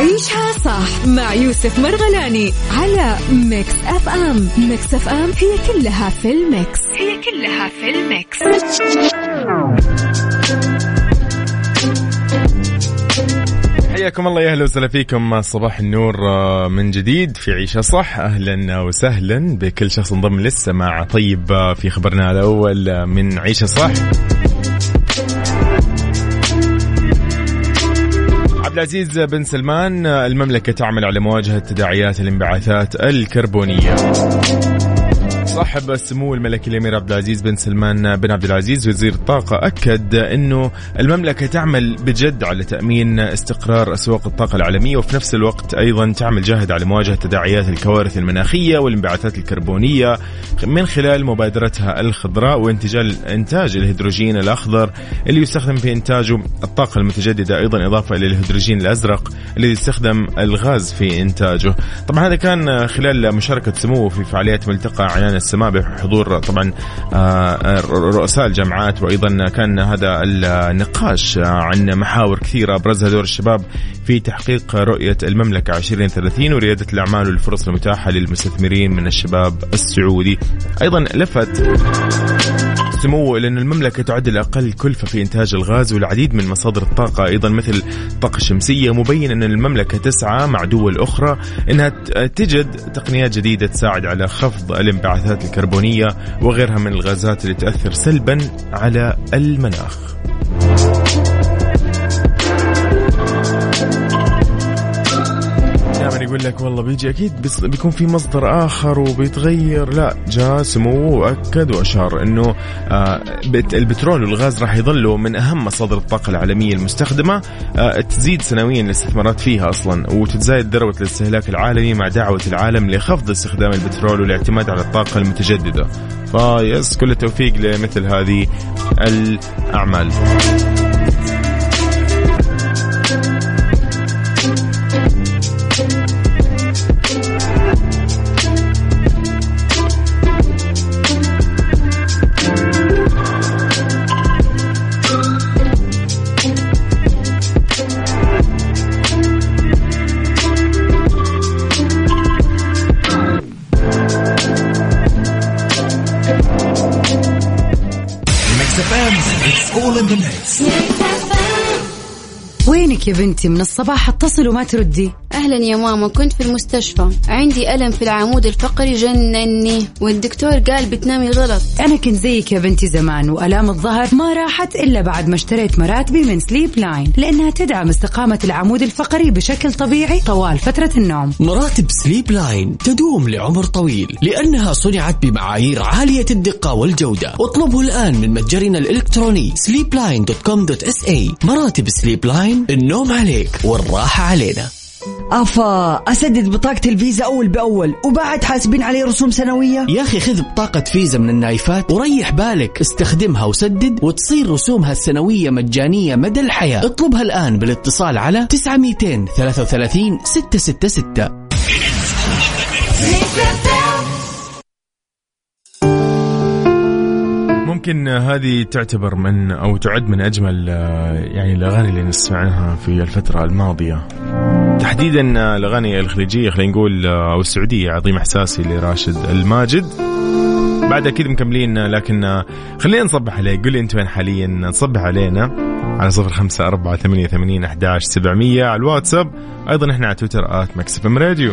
عيشها صح مع يوسف مرغلاني على Mix FM. Mix FM هي كلها في ال mix. هي كلها في ال mix. حياكم الله يا أهلا وسهلا فيكم. صباح النور آه، من جديد في عيشها صح. أهلا وسهلا بكل شخص انضم لسه مع طيب آه، في خبرنا الأول آه، من عيشها صح. عبد العزيز بن سلمان المملكة تعمل على مواجهة تداعيات الانبعاثات الكربونية. صاحب السمو الملكي الامير عبد العزيز بن سلمان بن عبد العزيز وزير الطاقة أكد إنه المملكة تعمل بجد على تأمين استقرار اسواق الطاقة العالمية وفي نفس الوقت أيضا تعمل جاهد على مواجهة تداعيات الكوارث المناخية والانبعاثات الكربونية من خلال مبادرتها الخضراء وانتاج إنتاج الهيدروجين الأخضر اللي يستخدم في انتاجه الطاقة المتجددة أيضا إضافة إلى الهيدروجين الأزرق الذي يستخدم الغاز في إنتاجه. طبعا هذا كان خلال مشاركة سموه في فعاليات ملتقى عيان السماء بحضور طبعا آه، رؤساء الجامعات وأيضا كان هذا النقاش عن محاور كثيرة أبرزها دور الشباب في تحقيق رؤية المملكة 2030 وريادة الأعمال والفرص المتاحة للمستثمرين من الشباب السعودي. أيضا لفت سموه إلى أن المملكة تعد الأقل كلفة في إنتاج الغاز والعديد من مصادر الطاقة. أيضا مثل الطاقة الشمسية مبين أن المملكة تسعى مع دول أخرى أنها تجد تقنيات جديدة تساعد على خفض الانبعاثات الكربونية وغيرها من الغازات اللي تؤثر سلبا على المناخ. يقول لك والله بيجي أكيد بيكون في مصدر آخر وبيتغير. لا جاء سموه واكد وأشار إنه آه البترول والغاز راح يظلوا من أهم مصادر الطاقة العالمية المستخدمة. آه تزيد سنويا الاستثمارات فيها أصلا وتتزايد ذروة الاستهلاك العالمي مع دعوة العالم لخفض استخدام البترول والاعتماد على الطاقة المتجددة. فيس كل التوفيق لمثل هذه الأعمال. وينك يا بنتي من الصباح اتصل وما تردي. أهلا يا ماما كنت في المستشفى. عندي ألم في العمود الفقري جنني. والدكتور قال بتنامي غلط. أنا كنت زيك يا بنتي زمان وألام الظهر ما راحت إلا بعد ما اشتريت مراتبي من Sleepline لأنها تدعم استقامة العمود الفقري بشكل طبيعي طوال فترة النوم. مراتب Sleepline تدوم لعمر طويل لأنها صنعت بمعايير عالية الدقة والجودة. اطلبه الآن من متجرنا الإلكتروني sleepline.com.sa مراتب Sleepline النوم عليك والراحة علينا. أفا أسدد بطاقة الفيزا أول بأول وبعد حاسبين علي رسوم سنوية؟ يا أخي خذ بطاقة فيزا من النايفات وريح بالك. استخدمها وسدد وتصير رسومها السنوية مجانية مدى الحياة. اطلبها الآن بالاتصال على 933 666 ممكن هذه تعتبر من أو تعد من أجمل يعني الأغاني اللي نسمعها في الفترة الماضية. تحديدا الأغاني الخليجية خلينا نقول أو السعودية عظيم إحساسي لراشد الماجد. بعد أكيد مكملين لكن خلينا نصبح عليه. قول لي أنت وين حاليا؟ نصبح علينا على صفر خمسة أربعة ثمانية ثمانين أحداش سبعمية على الواتساب. أيضا إحنا على تويتر at Mix FM Radio.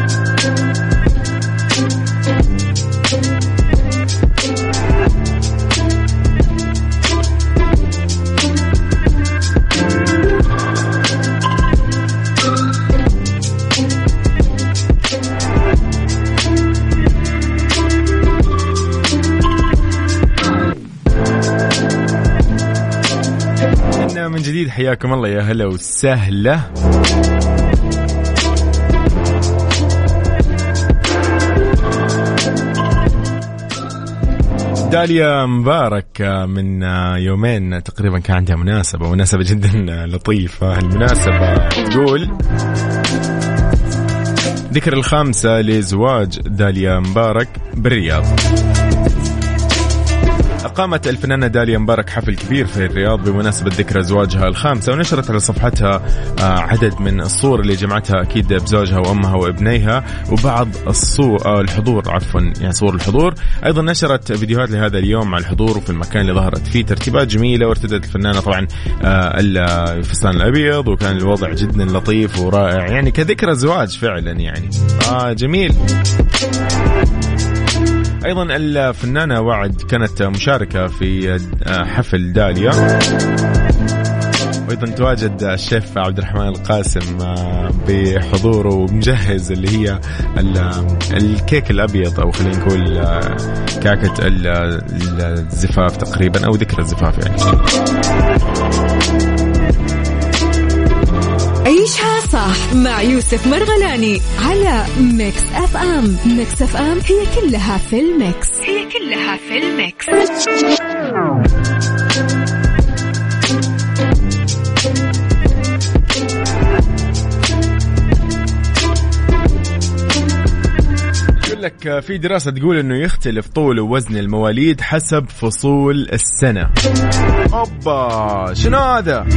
من جديد. حياكم الله يا هلا وسهلا. داليا مبارك من يومين تقريبا كان عندها مناسبة مناسبة جدا لطيفة المناسبة تقول ذكر الخامسة لزواج داليا مبارك بالرياض. أقامت الفنانة داليا مبارك حفل كبير في الرياض بمناسبة ذكرى زواجها الخامسة ونشرت على صفحتها آه، عدد من الصور اللي جمعتها أكيد بزوجها وأمها وابنيها وبعض الصور آه، الحضور عفوا يعني صور الحضور. أيضا نشرت فيديوهات لهذا اليوم مع الحضور وفي المكان اللي ظهرت فيه. ترتيبات جميلة وارتدت الفنانة طبعا آه، الفستان الأبيض وكان الوضع جدا لطيف ورائع يعني كذكرى زواج فعلا يعني. آه جميل. أيضا الفنانة وعد كانت مشاركة في حفل داليا. وأيضا تواجد الشيف عبد الرحمن القاسم آه، بحضوره ومجهز اللي هي الكيك الأبيض أو خلينا نقول آه، كعكة الزفاف تقريبا أو ذكرى الزفاف يعني. عيشها صح مع يوسف مرغلاني على Mix FM Mix FM هي كلها في ال mix هي كلها في الميكس لك في دراسة تقول إنه يختلف طول ووزن المواليد حسب فصول السنة. أوبا شنو هذا؟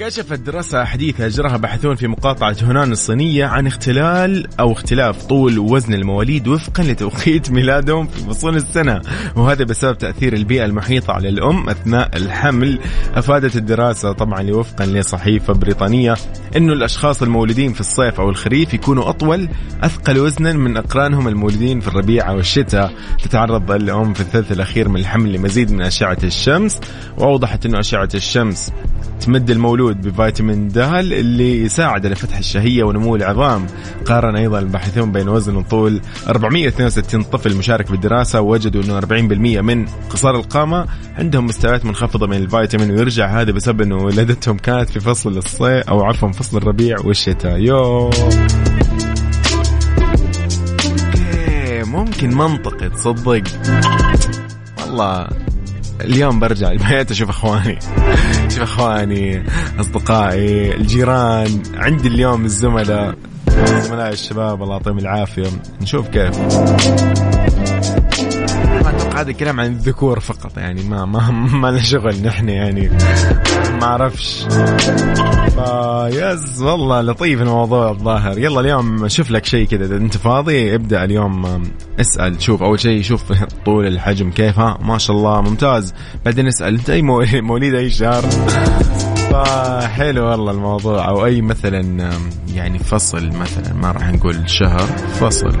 كشفت دراسة حديثة أجراها باحثون في مقاطعة هنان الصينية عن اختلال أو اختلاف طول ووزن المواليد وفقا لتوقيت ميلادهم في فصول السنة. وهذا بسبب تأثير البيئة المحيطة على الأم أثناء الحمل. أفادت الدراسة طبعا وفقا لصحيفة بريطانية أنه الأشخاص المولودين في الصيف أو الخريف يكونوا أطول أثقل وزنا من أقرانهم المولودين في الربيع أو الشتاء. تتعرض الأم في الثلث الأخير من الحمل لمزيد من أشعة الشمس. وأوضحت أنه أشعة الشمس تمد المولود بفيتامين د اللي يساعد على فتح الشهية ونمو العظام؟ قارن أيضا الباحثون بين وزن وطول 462 طفل مشارك بالدراسة ووجدوا أنه 40% من قصار القامة. عندهم مستويات منخفضة من الفيتامين ويرجع هذا بسبب أنه ولادتهم كانت في فصل الصيف أو عفوا فصل الربيع والشتاء. يو ممكن منطقي تصدق والله اليوم برجع البيت أشوف أخواني. أشوف أخواني أصدقائي الجيران. عندي اليوم الزملاء. زملاء الشباب الله يعطيهم العافية. نشوف كيف. هذا الكلام عن الذكور فقط يعني ما ما ما له شغل نحن يعني ما أعرفش يس والله لطيف الموضوع الظاهر. يلا اليوم شوف لك شيء كذا. إذا أنت فاضي ابدأ اليوم اسأل. شوف أول شيء شوف طول الحجم كيف. ها ما شاء الله ممتاز. بعدين اسأل. أنت أي مواليد أي شهر؟ فحلو والله الموضوع. أو أي مثلا يعني فصل مثلا ما راح نقول شهر فصل.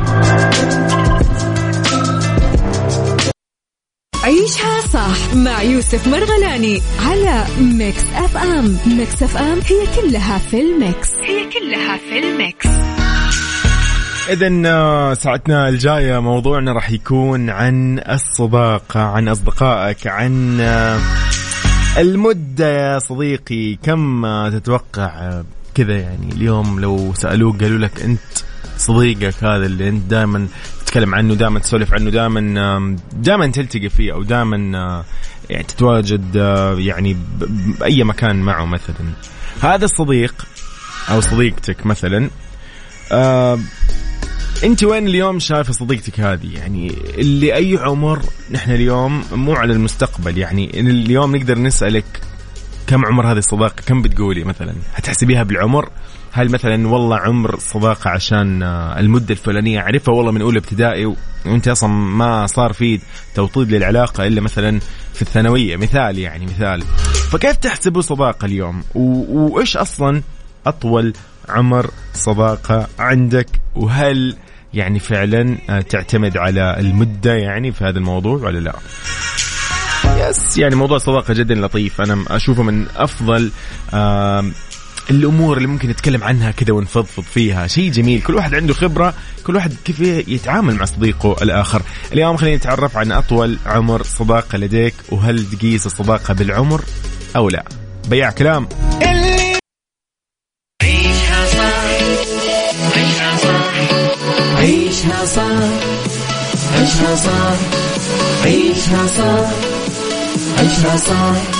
عيشها صح مع يوسف مرغلاني على Mix FM Mix FM هي كلها في ال mix. هي كلها في ال mix. إذا آه، ساعتنا الجاية موضوعنا راح يكون عن الصداقة عن أصدقائك عن آه، المدة يا صديقي. كم تتوقع كذا يعني اليوم لو سألوك قالوا لك أنت صديقك هذا اللي أنت دائما تتكلم عنه دائما تسولف عنه دائما دائما تلتقي فيه أو دائما آه، يعني تتواجد آه، يعني بأي مكان معه مثلا. هذا الصديق أو صديقتك مثلا أنت وين اليوم شايفه صديقتك هذه؟ يعني اللي اي عمر نحن اليوم مو على المستقبل يعني اليوم نقدر نسألك كم عمر هذه الصداقة؟ كم بتقولي مثلا؟ هتحسبيها بالعمر؟ هل مثلا والله عمر صداقة عشان آه، المدة الفلانية أعرفها؟ والله من أولى ابتدائي وأنت أصلا ما صار في توطيد للعلاقة إلا مثلا في الثانوية. مثال يعني مثال. فكيف تحسبوا صداقة اليوم؟ وإيش أصلا أطول عمر صداقة عندك؟ وهل يعني فعلا آه، تعتمد على المدة يعني في هذا الموضوع ولا لا؟ يس يعني موضوع الصداقة جدا لطيف. أنا أشوفه من أفضل الأمور اللي ممكن نتكلم عنها كذا ونفضفض فيها. شيء جميل. كل واحد عنده خبرة كل واحد كيف يتعامل مع صديقه الآخر. اليوم خلينا نتعرف عن أطول عمر صداقة لديك وهل تقيس الصداقة بالعمر أو لا. بياع كلام. عيشها صح عيشها صح عيشها صح عيشها صح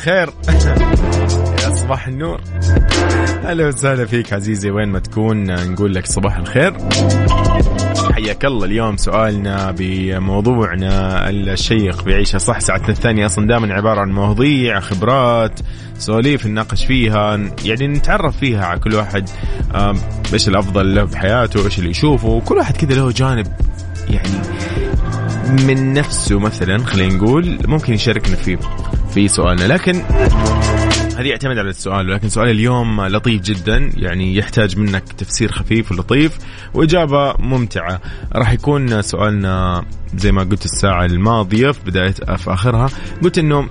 الخير. يا صباح النور. أهلا وسهلا فيك عزيزي وين ما تكون نقول لك صباح الخير. حياك الله اليوم سؤالنا بموضوعنا. الشيق بعيشها صح ساعتنا الثانية أصلا دائما عبارة عن مواضيع خبرات سواليف نناقش فيها يعني نتعرف فيها على كل واحد إيش الأفضل له بحياته إيش اللي يشوفه. وكل واحد كذا له جانب يعني من نفسه مثلا خلينا نقول ممكن يشاركنا فيه. في سؤالنا. لكن هذه يعتمد على السؤال ولكن سؤال اليوم لطيف جدا يعني يحتاج منك تفسير خفيف ولطيف وإجابة ممتعة. راح يكون سؤالنا زي ما قلت الساعة الماضية في بداية في آخرها قلت إنه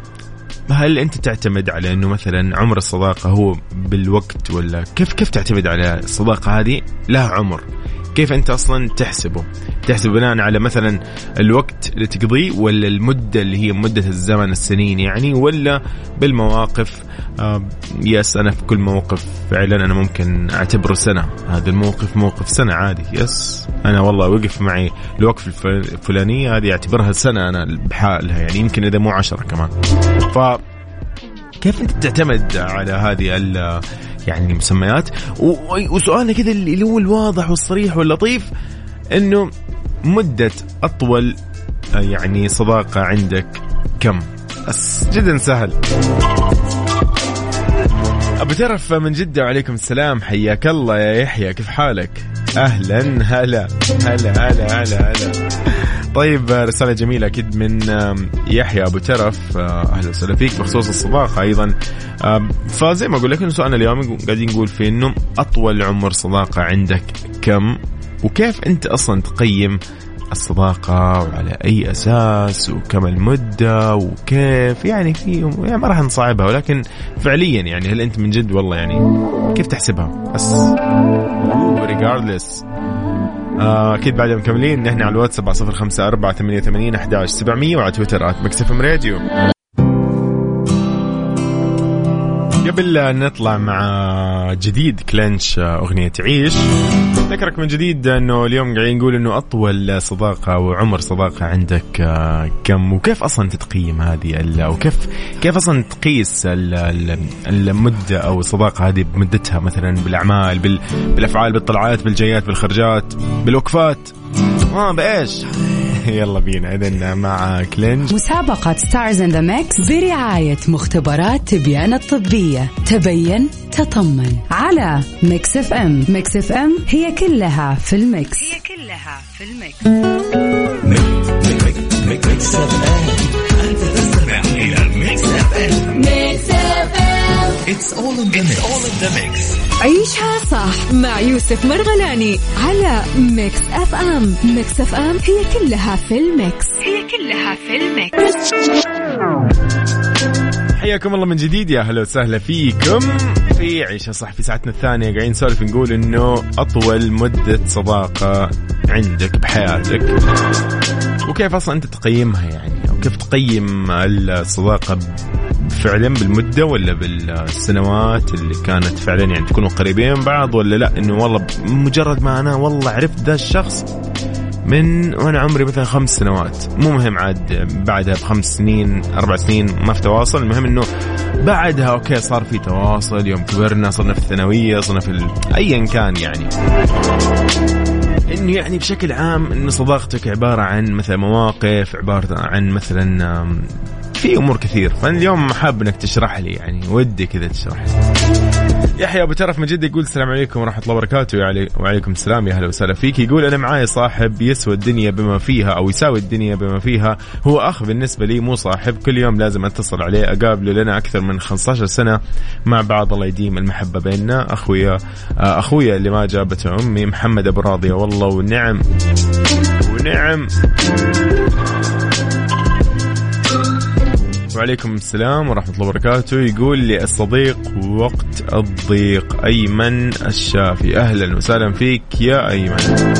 هل أنت تعتمد على إنه مثلا عمر الصداقة هو بالوقت ولا كيف كيف تعتمد على الصداقة هذه؟ لها عمر. كيف أنت أصلا تحسبه؟ تحسب بناء على مثلا الوقت اللي تقضيه ولا المدة اللي هي مدة الزمن السنين يعني ولا بالمواقف؟ آه يس أنا في كل موقف فعلا أنا ممكن أعتبره سنة. هذا الموقف موقف سنة عادي يس. أنا والله وقف معي الوقف الف- الفلانية هذه أعتبرها سنة أنا بحالها يعني يمكن إذا مو عشرة كمان. ف كيف تعتمد على هذه يعني المسميات؟ وسؤالنا كذا اللي هو الواضح والصريح واللطيف إنه مدة أطول آه، يعني صداقة عندك كم؟ جدا سهل. أبو ترف من جدة وعليكم السلام. حياك الله يا يحيى كيف حالك؟ أهلا هلا. هلا هلا هلا هلا. طيب آه، رسالة جميلة أكيد من يحيى أبو ترف. آه، أهلا وسهلا فيك بخصوص الصداقة أيضا. فزي ما أقول لك إنه سؤالنا اليوم قاعدين نقول فيه إنه أطول عمر صداقة عندك كم؟ وكيف أنت أصلا تقيم الصداقة وعلى أي أساس وكم المدة وكيف؟ يعني في يعني ما راح نصعبها ولكن فعليا يعني هل أنت من جد والله يعني كيف تحسبها؟ بس. Regardless. أكيد بعد مكملين. نحن على الواتساب على صفر خمسة أربعة ثمانية وثمانين أحداش سبعمية وعلى تويتر آت مكسف راديو. قبل لا نطلع مع جديد كلينش آه، أغنية عيش ذكرك من جديد أنه اليوم قاعدين نقول أنه أطول صداقة وعمر صداقة عندك آه، كم؟ وكيف أصلا تتقيم هذه أو كيف كيف أصلا تقيس ال- ال- المدة أو الصداقة هذه بمدتها مثلا بالأعمال بال- بالأفعال بالطلعات بالجيات بالخرجات بالوقفات؟ آه بإيش؟ يلا بينا إذن مع كلينج. مسابقة Stars in the Mix برعاية مختبرات تبيان الطبية. تبين تطمن. على Mix FM Mix FM هي كلها في ال mix. هي كلها في ال mix. عيشها صح مع يوسف مرغلاني على Mix FM. Mix FM هي كلها في ال mix. هي كلها في ال mix. حياكم الله من جديد. يا هلا وسهلا فيكم. في عيشها صح في ساعتنا الثانية قاعدين نسولف نقول إنه أطول مدة صداقة عندك بحياتك. وكيف أصلا أنت تقيمها يعني؟ أو كيف تقيم الصداقة فعلا بالمدة ولا بالسنوات اللي كانت فعلا يعني تكونوا قريبين من بعض ولا لا؟ إنه والله مجرد ما أنا والله عرفت ذا الشخص من وأنا عمري مثلا خمس سنوات. مو مهم عاد بعدها بخمس سنين أربع سنين ما في تواصل. المهم إنه بعدها أوكي صار في تواصل. يوم كبرنا صرنا في الثانوية صرنا في ال... ايا كان يعني. إنه يعني بشكل عام انه صداقتك عبارة عن مثلا مواقف عبارة عن مثلا في أمور كثير. فاليوم حاب إنك تشرح لي يعني ودي كذا تشرح لي. يحيى أبو ترف من جدة يقول السلام عليكم ورحمة الله وبركاته. وعلي- وعليكم السلام يا أهلا وسهلا فيك. يقول أنا معاي صاحب يسوى الدنيا بما فيها أو يساوي الدنيا بما فيها. هو أخ بالنسبة لي مو صاحب. كل يوم لازم أتصل عليه أقابله لنا أكثر من 15 سنة. مع بعض الله يديم المحبة بيننا. أخويا أخويا اللي ما جابته أمي محمد أبو راضية. والله ونعم ونعم. وعليكم السلام ورحمة الله وبركاته. يقول لي الصديق وقت الضيق أيمن الشافي. أهلا وسهلا فيك يا أيمن.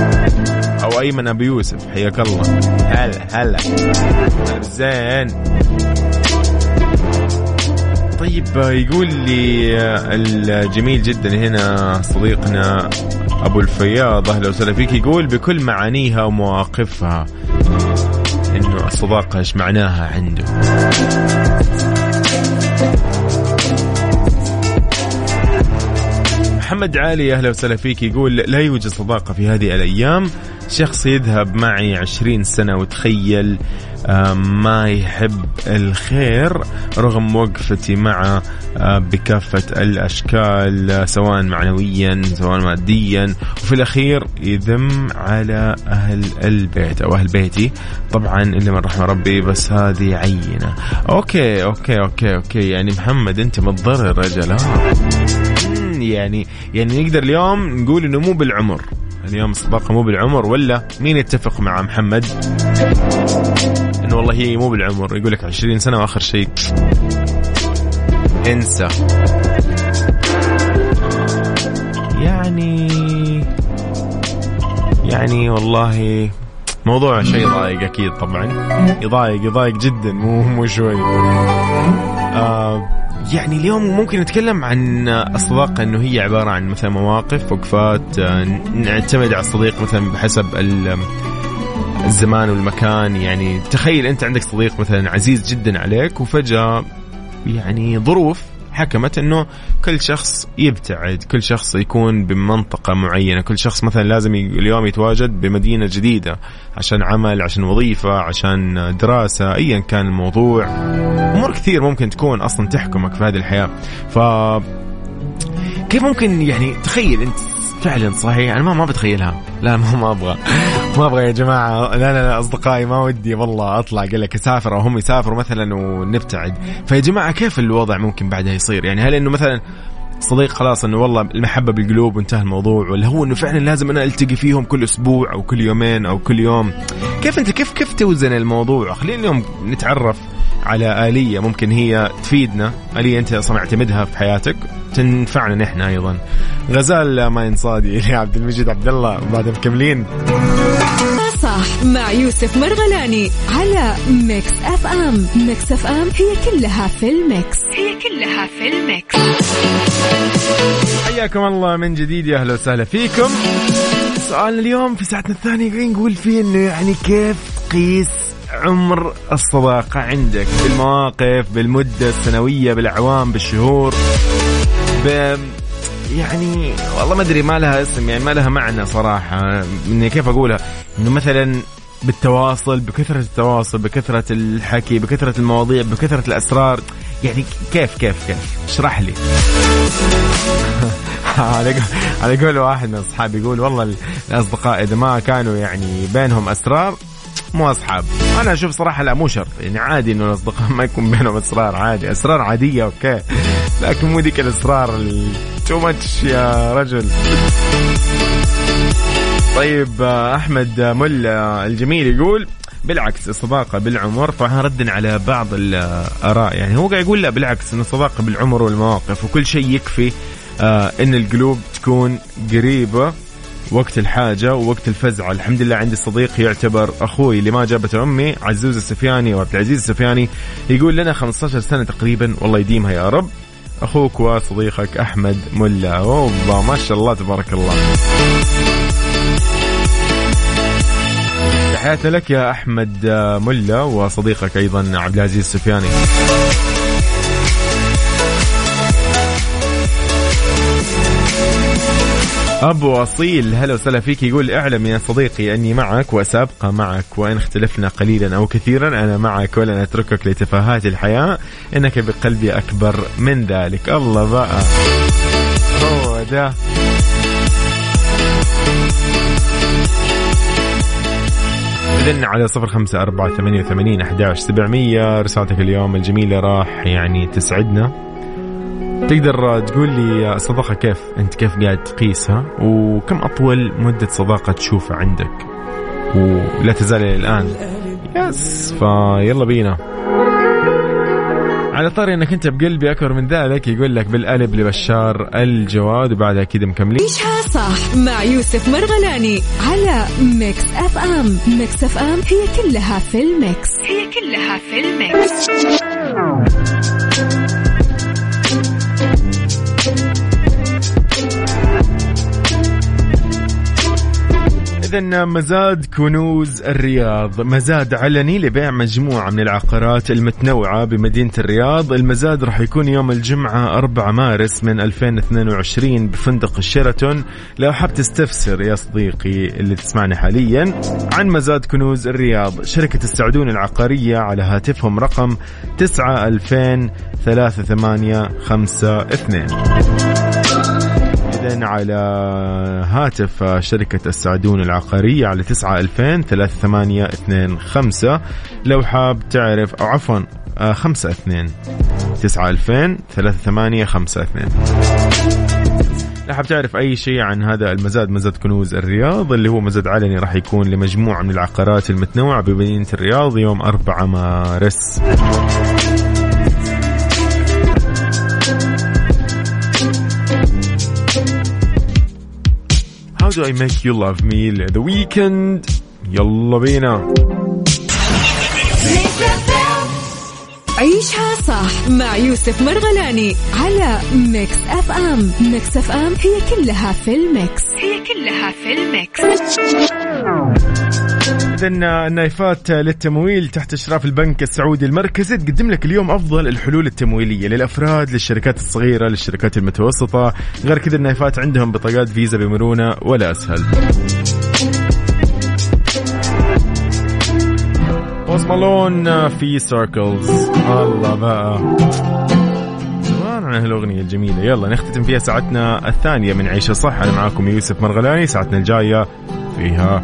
أو أيمن أبو يوسف حياك الله. هلا هلا. زين. طيب يقول لي الجميل جدا هنا صديقنا أبو الفياض. أهلا وسهلا فيك. يقول بكل معانيها ومواقفها إنه الصداقة إيش معناها عنده. محمد علي أهلا وسهلا فيك يقول لا يوجد صداقة في هذه الأيام. شخص يذهب معي عشرين سنة وتخيل آه، ما يحب الخير رغم وقفتي معه آه، بكافة الأشكال آه، سواء معنويا سواء ماديا. وفي الأخير يذم على أهل البيت أو أهل بيتي. طبعا إلا من رحم ربي بس هذه عينة. أوكي أوكي أوكي أوكي. يعني محمد أنت متضرر رجل ها؟ يعني يعني نقدر اليوم نقول إنه مو بالعمر. اليوم الصداقة مو بالعمر ولا مين يتفق مع محمد؟ إنه والله هي مو بالعمر. يقول لك 20 سنة وآخر شيء. انسى. يعني يعني والله موضوع شيء ضايق أكيد طبعا. يضايق يضايق جدا مو مو شوي. آه يعني اليوم ممكن نتكلم عن الصداقة انه هي عبارة عن مثلا مواقف وقفات آه، نعتمد على الصديق مثلا بحسب ال- الزمان والمكان. يعني تخيل أنت عندك صديق مثلا عزيز جدا عليك وفجأة يعني ظروف حكمت إنه كل شخص يبتعد كل شخص يكون بمنطقة معينة كل شخص مثلا لازم اليوم يتواجد بمدينة جديدة عشان عمل عشان وظيفة عشان دراسة ايا كان الموضوع. أمور كثير ممكن تكون أصلا تحكمك في هذه الحياة. ف كيف ممكن يعني تخيل أنت فعلا صحيح أنا ما ما بتخيلها. لا ما ما أبغى. ما أبغى يا جماعة. لا لا لا أصدقائي ما ودي والله أطلع. قال لك أسافر أو هم يسافروا مثلا ونبتعد. فيا جماعة كيف الوضع ممكن بعدها يصير؟ يعني هل إنه مثلا صديق خلاص إنه والله المحبة بالقلوب وانتهى الموضوع ولا هو إنه فعلا لازم أنا ألتقي فيهم كل أسبوع أو كل يومين أو كل يوم. كيف أنت كيف كيف توزن الموضوع؟ خلينا اليوم نتعرف على آلية ممكن هي تفيدنا. آلية أنت أصلا اعتمدها في حياتك تنفعنا نحن أيضا. غزال ما ينصادي يا عبد المجيد عبد الله بعد مكملين. صح مع يوسف مرغلاني على Mix FM. Mix FM هي كلها في ال mix. هي كلها في ال mix. حياكم الله من جديد يا أهلا وسهلا فيكم. سؤال اليوم في ساعتنا الثانية قاعدين نقول فيه إنه يعني كيف تقيس عمر الصداقة عندك؟ بالمواقف بالمدة السنوية بالأعوام بالشهور. يعني والله ما أدري ما لها اسم يعني ما لها معنى صراحة. إني كيف أقولها؟ إنه مثلا بالتواصل بكثرة التواصل بكثرة الحكي بكثرة المواضيع بكثرة الأسرار. يعني كيف كيف كيف؟ اشرح لي. على على قول واحد من أصحابي يقول والله الأصدقاء إذا ما كانوا يعني بينهم أسرار مو أصحاب. أنا أشوف صراحة لا مو شرط. يعني عادي إنه الأصدقاء ما يكون بينهم أسرار عادي. أسرار عادية أوكي. لكن مو ذيك الأسرار too much يا رجل. طيب أحمد ملا الجميل يقول بالعكس الصداقة بالعمر طبعا ردا على بعض الآراء. يعني هو قاعد يقول لا بالعكس إن الصداقة بالعمر والمواقف وكل شيء يكفي آه إن القلوب تكون قريبة وقت الحاجة ووقت الفزعة. الحمد لله عندي صديق يعتبر أخوي اللي ما جابته أمي عزوز السفياني وعبد العزيز السفياني يقول لنا 15 سنة تقريبا والله يديمها يا رب. أخوك وصديقك أحمد ملا. أوبا ما شاء الله تبارك الله. تحياتنا لك يا أحمد ملا وصديقك أيضا عبد العزيز السفياني أبو أصيل هلا وسهلا فيك. يقول اعلم يا صديقي أني معك وسأبقى معك وإن اختلفنا قليلا أو كثيرا. أنا معك ولن اتركك لتفاهات الحياة. إنك بقلبي أكبر من ذلك. الله بقى. هو ده. إذن على صفر خمسة أربعة ثمانية وثمانين أحداش سبعمية. رسالتك اليوم الجميلة راح يعني تسعدنا. تقدر تقول لي الصداقة كيف؟ أنت كيف قاعد تقيسها وكم أطول مدة صداقة تشوفها عندك؟ ولا تزال إلى الآن؟ Yes فيلا بينا. على طاري إنك أنت بقلبي أكبر من ذلك يقول لك بالقلب لبشار الجواد وبعدها كذا مكملين. عيشها صح مع يوسف مرغلاني على Mix FM. Mix FM هي كلها في ال mix. هي كلها في الميكس. إذا مزاد كنوز الرياض. مزاد علني لبيع مجموعة من العقارات المتنوعة بمدينة الرياض. المزاد راح يكون يوم الجمعة 4 مارس من 2022 بفندق الشيراتون. لو حاب تستفسر يا صديقي اللي تسمعني حاليا عن مزاد كنوز الرياض شركة السعدون العقارية على هاتفهم رقم 9 2000 3852 إذن على هاتف شركة السعدون العقارية على تسعة ألفين ثلاثة ثمانية اثنين خمسة. لو حاب تعرف أو عفوا آه، خمسة اثنين تسعة ألفين ثلاثة ثمانية خمسة اثنين. لو حاب تعرف أي شيء عن هذا المزاد مزاد كنوز الرياض اللي هو مزاد علني راح يكون لمجموعة من العقارات المتنوعة بمدينة الرياض يوم 4 مارس. How do I make you love me? The Weeknd. يلا بينا عيشها صح مع يوسف مرغلاني على Mix FM Mix FM هي كلها في ال mix. هي كلها في الميكس. إذا النايفات للتمويل تحت إشراف البنك السعودي المركزي. تقدم لك اليوم أفضل الحلول التمويلية للأفراد للشركات الصغيرة للشركات المتوسطة. غير كذا النايفات عندهم بطاقات فيزا بمرونة ولا أسهل. Post Malone في Circles. الله بقى. عن هالأغنية الجميلة؟ يلا نختتم فيها ساعتنا الثانية من عيشة صح أنا معاكم يوسف مرغلاني. ساعتنا الجاية فيها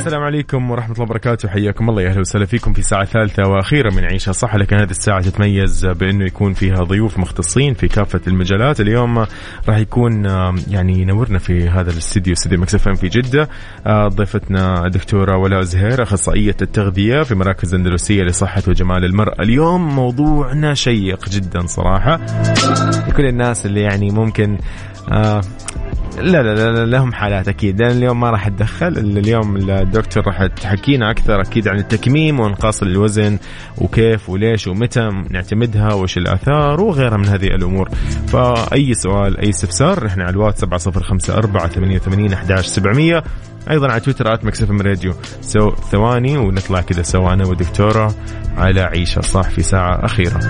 السلام عليكم ورحمة الله وبركاته. حياكم الله. يا أهلا وسهلا فيكم في ساعة ثالثة وأخيرة من عيشها صح لكن هذه الساعة تتميز بأنه يكون فيها ضيوف مختصين في كافة المجالات. اليوم راح يكون يعني ينورنا في هذا الاستديو استديو مكسف في جدة. آه، ضيفتنا الدكتورة ولاء زهير أخصائية التغذية في مراكز أندلسية لصحة وجمال المرأة. اليوم موضوعنا شيق جدا صراحة. لكل الناس اللي يعني ممكن آه لا لا لا لهم حالات أكيد. لأن اليوم ما راح أتدخل. اليوم الدكتور راح تحكينا أكثر أكيد عن التكميم وأنقاص الوزن وكيف وليش ومتى نعتمدها وايش الآثار وغيرها من هذه الأمور. فأي سؤال أي استفسار إحنا على الواتس 7054 88 11700 أيضا على تويتر at MixFM Radio. so ثواني ونطلع كذا سوا أنا ودكتورة على عيشة صح في ساعة أخيرة.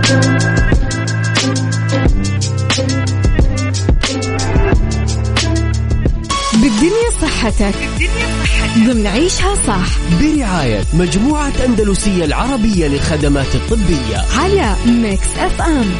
بصحتك ضمن عيشها صح. برعاية مجموعة أندلسية العربية للخدمات الطبية. على ميكس أف أم.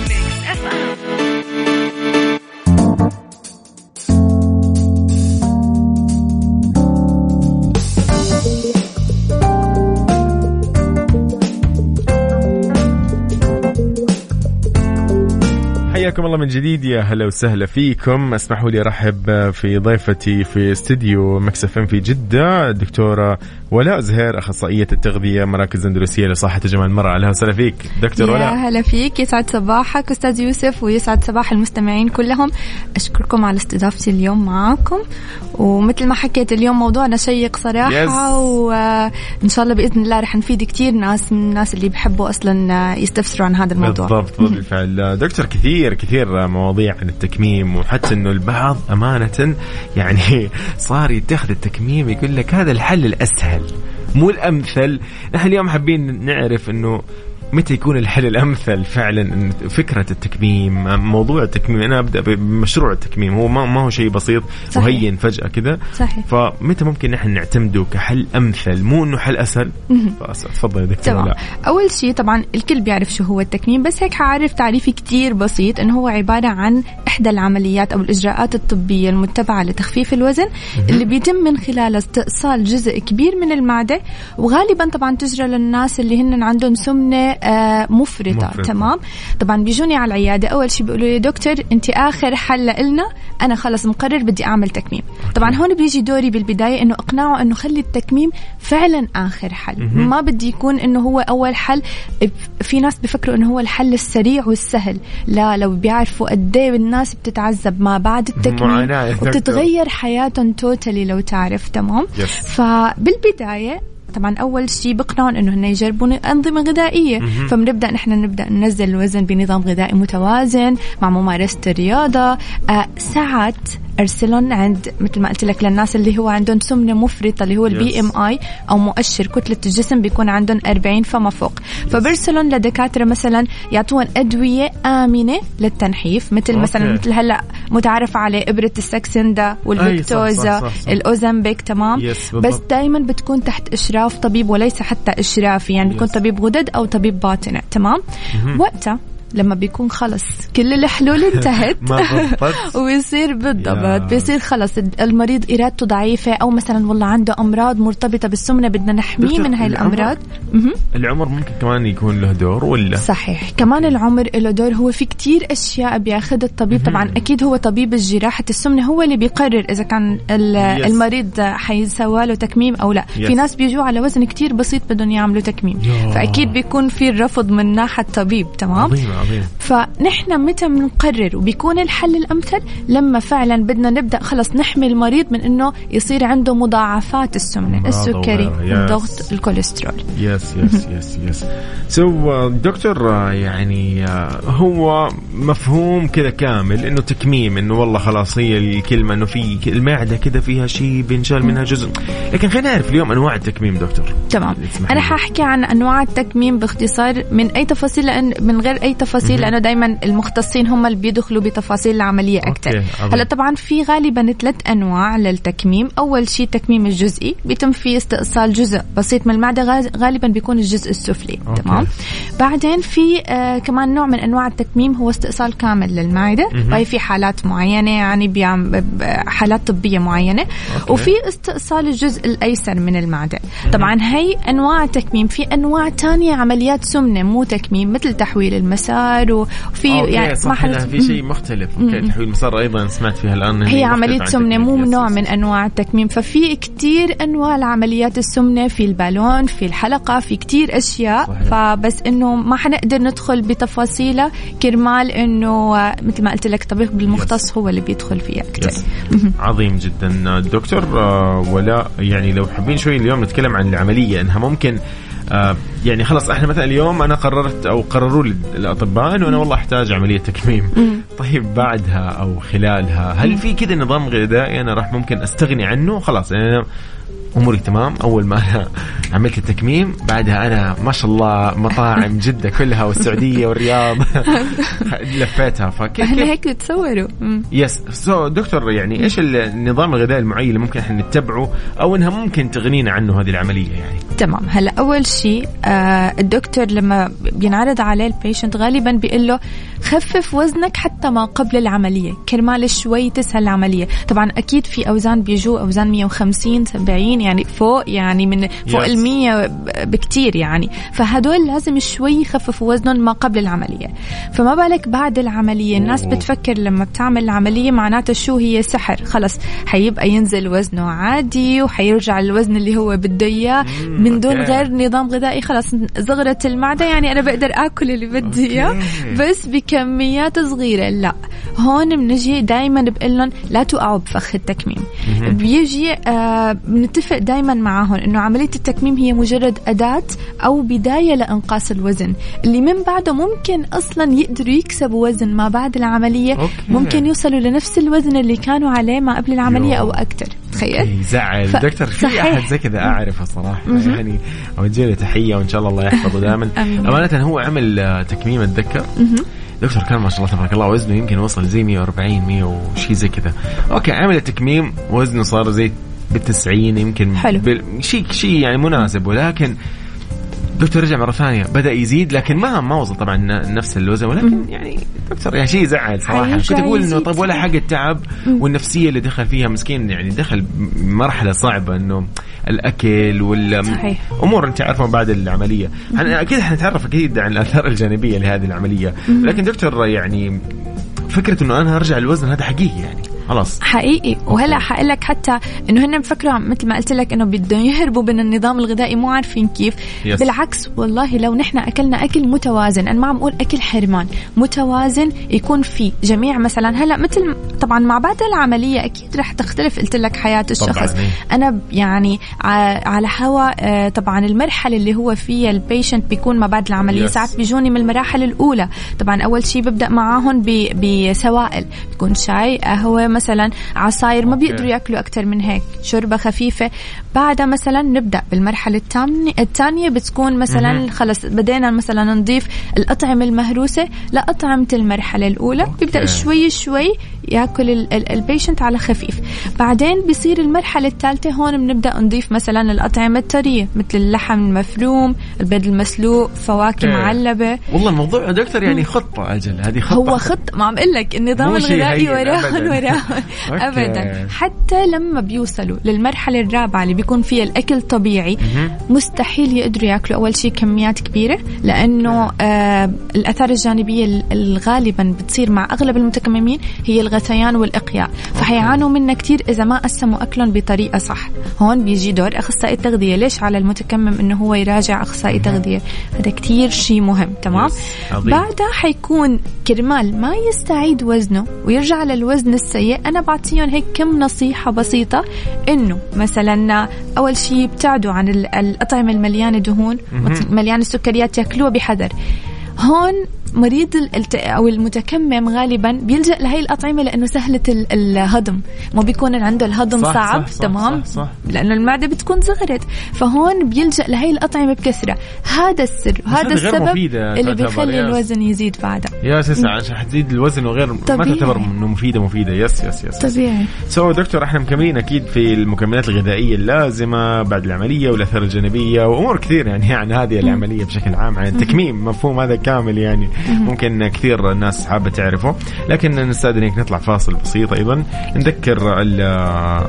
حياكم الله من جديد يا هلا وسهلا فيكم. اسمحوا لي أرحب في ضيفتي في استديو ميكس اف ام في جدة الدكتورة ولاء زهير أخصائية التغذية مراكز أندلسية لصحة وجمال المرأة. أهلا وسهلا فيك دكتور ولاء. يا هلا فيك يسعد صباحك أستاذ يوسف ويسعد صباح المستمعين كلهم. أشكركم على استضافتي اليوم معاكم. ومثل ما حكيت اليوم موضوعنا شيق صراحة Yes. وإن شاء الله بإذن الله رح نفيد كثير ناس من الناس اللي بيحبوا أصلا يستفسروا عن هذا الموضوع. بالضبط بالفعل. دكتور كثير كثير مواضيع عن التكميم وحتى إنه البعض أمانة يعني صار يتخذ التكميم يقول لك هذا الحل الأسهل مو الأمثل. نحن اليوم حابين نعرف إنه متى يكون الحل الأمثل فعلا؟ فكرة التكميم موضوع التكميم. أنا أبدأ بمشروع التكميم. هو ما, ما هو شيء بسيط صحيح. وهين فجأة كذا. صحيح. فمتى ممكن نحن نعتمده كحل أمثل؟ مو إنه حل أسهل؟ تفضل يا دكتور. تمام. أول شيء طبعا الكل بيعرف شو هو التكميم بس هيك حعرف تعريفي كتير بسيط إنه هو عبارة عن إحدى العمليات أو الإجراءات الطبية المتبعة لتخفيف الوزن اللي بيتم من خلال استئصال جزء كبير من المعدة وغالبا طبعا تجرى للناس اللي هن عندهم سمنة مفرطة, مفرطة. تمام؟ طبعا بيجوني على العيادة. أول شيء بيقولوا لي دكتور أنت آخر حل لنا. أنا خلص مقرر بدي أعمل تكميم. طبعا هون بيجي دوري بالبداية إنه اقنعه إنه خلي التكميم فعلا آخر حل. ما بدي يكون إنه هو أول حل. في ناس بيفكروا إنه هو الحل السريع والسهل. لا لو بيعرفوا قد إيه الناس بتتعذب ما بعد التكميم. وبتتغير حياتهم totally لو تعرف. تمام؟ Yes. فبالبداية طبعا أول شيء بقنعهم إنه هن يجربوا أنظمة غذائية. فبنبدأ نحن نبدأ ننزل الوزن بنظام غذائي متوازن مع ممارسة الرياضة. آه ساعات أرسلهم عند مثل ما قلت لك للناس اللي هو عندهم سمنة مفرطة اللي هو ال BMI أو مؤشر كتلة الجسم بيكون عندهم 40 فما فوق فبرسلهم لدكاترة مثلا يعطوهم أدوية آمنة للتنحيف مثل okay. مثلا مثل هلأ متعارف عليه إبرة الساكسندا والفيكتوزا. الاوزمبيك تمام yes، بس. دائما بتكون تحت إشراف طبيب وليس حتى إشرافي يعني بيكون yes. طبيب غدد أو طبيب باطنة تمام وقتها لما بيكون خلص كل الحلول انتهت. ويصير. بالضبط. بيصير خلص. المريض إرادته ضعيفة أو مثلا والله عنده أمراض مرتبطة بالسمنة بدنا نحميه من هاي الأمراض. العمر ممكن كمان يكون له دور ولا؟ صحيح. كمان العمر له دور. هو في كتير أشياء بياخذها الطبيب. طبعا أكيد هو طبيب الجراحة. السمنة هو اللي بيقرر إذا كان. المريض حيسوى له تكميم أو لا. في ناس بيجوا على وزن كتير بسيط بدهم يعملوا تكميم. فأكيد بيكون في الرفض من ناحية الطبيب. تمام؟ عظيم. فنحن متى بنقرر وبيكون الحل الأمثل؟ لما فعلا بدنا نبدأ خلص نحمي المريض من إنه يصير عنده مضاعفات السمنة السكري. الضغط الكوليسترول. yes yes yes yes so دكتور آه، يعني آه، هو مفهوم كذا كامل إنه تكميم إنه والله خلاص هي الكلمة إنه في المعدة كذا فيها شيء بينشال منها جزء. لكن خلينا نعرف اليوم أنواع التكميم دكتور. تمام. أنا. حاحكي عن أنواع التكميم باختصار من أي تفاصيل لأن من غير أي تفاصيل لأنه دائما المختصين هم اللي بيدخلوا بتفاصيل العملية أكثر. هلأ طبعا في غالبا ثلاث أنواع للتكميم. أول شيء التكميم الجزئي بيتم فيه استئصال جزء بسيط من المعدة غالبا بيكون الجزء السفلي. okay. تمام. بعدين في آه كمان نوع من أنواع التكميم هو استئصال كامل للمعدة. وهي في حالات معينة يعني بيعم حالات طبية معينة. okay. وفي استئصال الجزء الأيسر من المعدة. طبعا هي أنواع تكميم؟ في أنواع تانية عمليات سمنة مو تكميم مثل تحويل المسار وفي يعني صح هنا في شيء مختلف. okay تحويل مسار أيضا سمعت فيها الآن هي سمنة تكميم. مو نوع. من أنواع التكميم. ففي كتير أنواع لعمليات السمنة في البالون في الحلقة في كتير أشياء. صحيح. فبس أنه ما حنقدر ندخل بتفاصيلها كرمال آه، مثل ما قلت لك طبيب المختص هو اللي بيدخل فيها أكثر yes. عظيم جدا. دكتور آه، ولاء يعني لو حابين شوي اليوم نتكلم عن العملية. إنها ممكن آه، يعني خلاص إحنا مثلا اليوم أنا قررت أو قرروا لي الأطباء إنه أنا والله أحتاج عملية تكميم. طيب بعدها أو خلالها هل في كذا نظام غذائي أنا راح ممكن أستغني عنه؟ خلاص يعني أنا أموري تمام. أول ما أنا عملت التكميم بعدها أنا ما شاء الله مطاعم جدة كلها والسعودية والرياض. لفيتها. فكيف إحنا هيك بتصوروا. مم. yes so دكتور يعني إيش النظام الغذائي المعين اللي ممكن إحنا نتبعه أو إنها ممكن تغنينا عنه هذه العملية يعني؟ تمام. هلا أول شيء آه الدكتور لما بينعرض عليه ال patient غالبا بيقول له خفف وزنك حتى ما قبل العملية. كرمال شوي تسهل العملية. طبعا أكيد في أوزان بيجوا أوزان 150 70 يعني فوق يعني من فوق Yes. ال 100 بكتير يعني. فهدول لازم شوي يخففوا وزنهم ما قبل العملية. فما بالك بعد العملية؟ الناس. بتفكر لما بتعمل العملية معناتها شو هي سحر؟ خلص حيبقى ينزل وزنه عادي وحيرجع الوزن اللي هو بده إياه. من دون. غير نظام غذائي. خلص زغرت المعدة يعني أنا بقدر آكل اللي بدي إياه. بس بكميات صغيرة. لا هون بنجي دائما بقول لهم لا توقعوا بفخ التكميم. بيجي آه بنتفق دائما معاهم إنه عملية التكميم هي مجرد أداة أو بداية لإنقاص الوزن. اللي من بعده ممكن أصلا يقدروا يكسبوا وزن ما بعد العملية. okay. ممكن يوصلوا لنفس الوزن اللي كانوا عليه ما قبل العملية you. أو أكثر تخيل؟ يزعل ف- دكتور في صحيح. أحد زي كذا أعرفه صراحة؟ يعني اوجه له تحية وإن شاء الله الله يحفظه دائما. أمانة هو عمل آه، تكميم أتذكر؟ دكتور كان ما شاء الله تبارك الله وزنه يمكن وصل زي 140 100 وشي زي كذا. أوكي عمل التكميم وزنه صار زي بال 90 يمكن حلو. شيء شيء يعني مناسب. ولكن دكتور رجع مرة ثانية بدأ يزيد لكن ما ما وصل طبعا نفس الوزن ولكن يعني دكتور يعني شيء يزعل صراحة. كنت أقول إنه طب ولا حق التعب والنفسية اللي دخل فيها مسكين يعني دخل مرحلة صعبة إنه الأكل وال. أمور أنت عارفة بعد العملية. أكيد حنتعرف أكيد عن الأثار الجانبية لهذه العملية. لكن دكتور يعني فكرة إنه أنا أرجع الوزن هذا حقيقي يعني. خلاص. حقيقي. وهلا حقول لك حتى إنه هن مفكروا مثل ما قلت لك إنه بدهم يهربوا من النظام الغذائي مو عارفين كيف. Yes. بالعكس والله لو نحن أكلنا أكل متوازن أنا ما عم أقول أكل حرمان متوازن يكون فيه جميع. مثلا هلا مثل طبعا مع بعد العملية أكيد رح تختلف قلت لك حياة الشخص. إيه. أنا يعني على هوا آه، طبعا المرحلة اللي هو فيها ال patient بيكون ما بعد العملية. Yes. ساعات بيجوني من المراحل الأولى. طبعا أول شيء ببدأ معاهم بسوائل. بيكون شاي قهوة مثلا عصاير ما بيقدروا يأكلوا أكثر من هيك شوربة خفيفة بعدها مثلا نبدأ بالمرحلة الثانية بتكون مثلا خلص بدينا مثلا نضيف الأطعمة المهروسة لأطعمة المرحلة الأولى بيبدأ أوكي. شوي شوي يأكل ال- ال- ال patient على خفيف بعدين بيصير المرحلة الثالثة هون بنبدأ نضيف مثلا الأطعمة الطرية مثل اللحم المفروم البيض المسلوق فواكه. معلبة والله الموضوع دكتور يعني خطة أجل هذه خطة هو خط ما عم أقول لك النظام الغذائي. وراهم أوكي. ابدا. حتى لما بيوصلوا للمرحلة الرابعة اللي بيكون فيها الأكل طبيعي مستحيل يقدروا ياكلوا أول شيء كميات كبيرة لأنه آه الأثار الجانبية ال- الغالبا بتصير مع أغلب المتكممين هي الغثيان والإقياء. فحيعانوا منها كثير إذا ما قسموا أكلهم بطريقة صح. هون بيجي دور أخصائي التغذية. ليش على المتكمم إنه هو يراجع أخصائي تغذية؟ هذا كثير شيء مهم تمام. بعدها حيكون كرمال ما يستعيد وزنه ويرجع للوزن السيء أنا بعطيهم هيك كم نصيحة بسيطة إنه مثلا أول شيء ابتعدوا عن ال- الأطعمة المليانة دهون مليانة سكريات يأكلوها بحذر. هون مريض الت- أو المتكمم غالبا بيلجأ لهي الأطعمة لأنه سهلة ال- الهضم. ما بيكون عنده الهضم صح، صعب صح، صح، تمام؟ صح، صح. لأنه المعدة بتكون صغرت فهون بيلجأ لهي الأطعمة بكثرة. هذا السر وهذا السبب مفيدة اللي بيخلي. الوزن يزيد بعدها يا أساسا عشان حتزيد الوزن وغير ما طبيعي. تعتبر إنه مفيدة مفيدة. yes yes yes طبيعي. so دكتور إحنا مكملين أكيد في المكملات الغذائية اللازمة بعد العملية والأثار الجانبية وأمور كثير يعني عن هذه العملية بشكل عام عن التكميم مفهوم هذا كامل يعني. ممكن كثير الناس حابة تعرفه. لكن نستاذنك نطلع فاصل بسيط أيضا. نذكر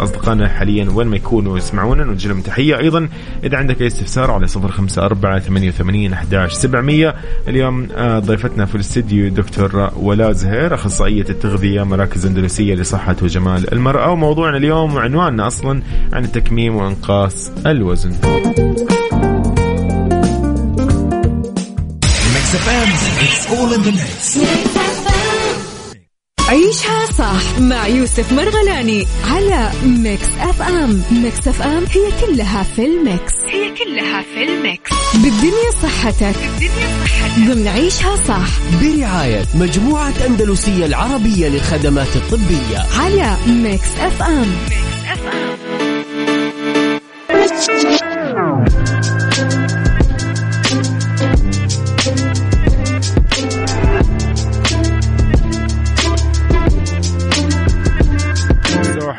أصدقائنا حاليا وين ما يكونوا يسمعونا. نوجه لهم تحية. أيضا إذا عندك أي استفسار على 054 88 11 700 اليوم آه، ضيفتنا في الاستديو دكتور ولاء زهير أخصائية التغذية مراكز أندلسية لصحة وجمال المرأة. وموضوعنا اليوم وعنواننا أصلا عن التكميم وأنقاص الوزن. عيشها صح مع يوسف مرغلاني على ميكس اف ام ميكس اف ام هي كلها في الميكس. هي كلها في الميكس. بالدنيا صحتك. بالدنيا صحتك. ضمن عيشها صح. برعاية مجموعة أندلسية العربية للخدمات الطبية. على ميكس اف ام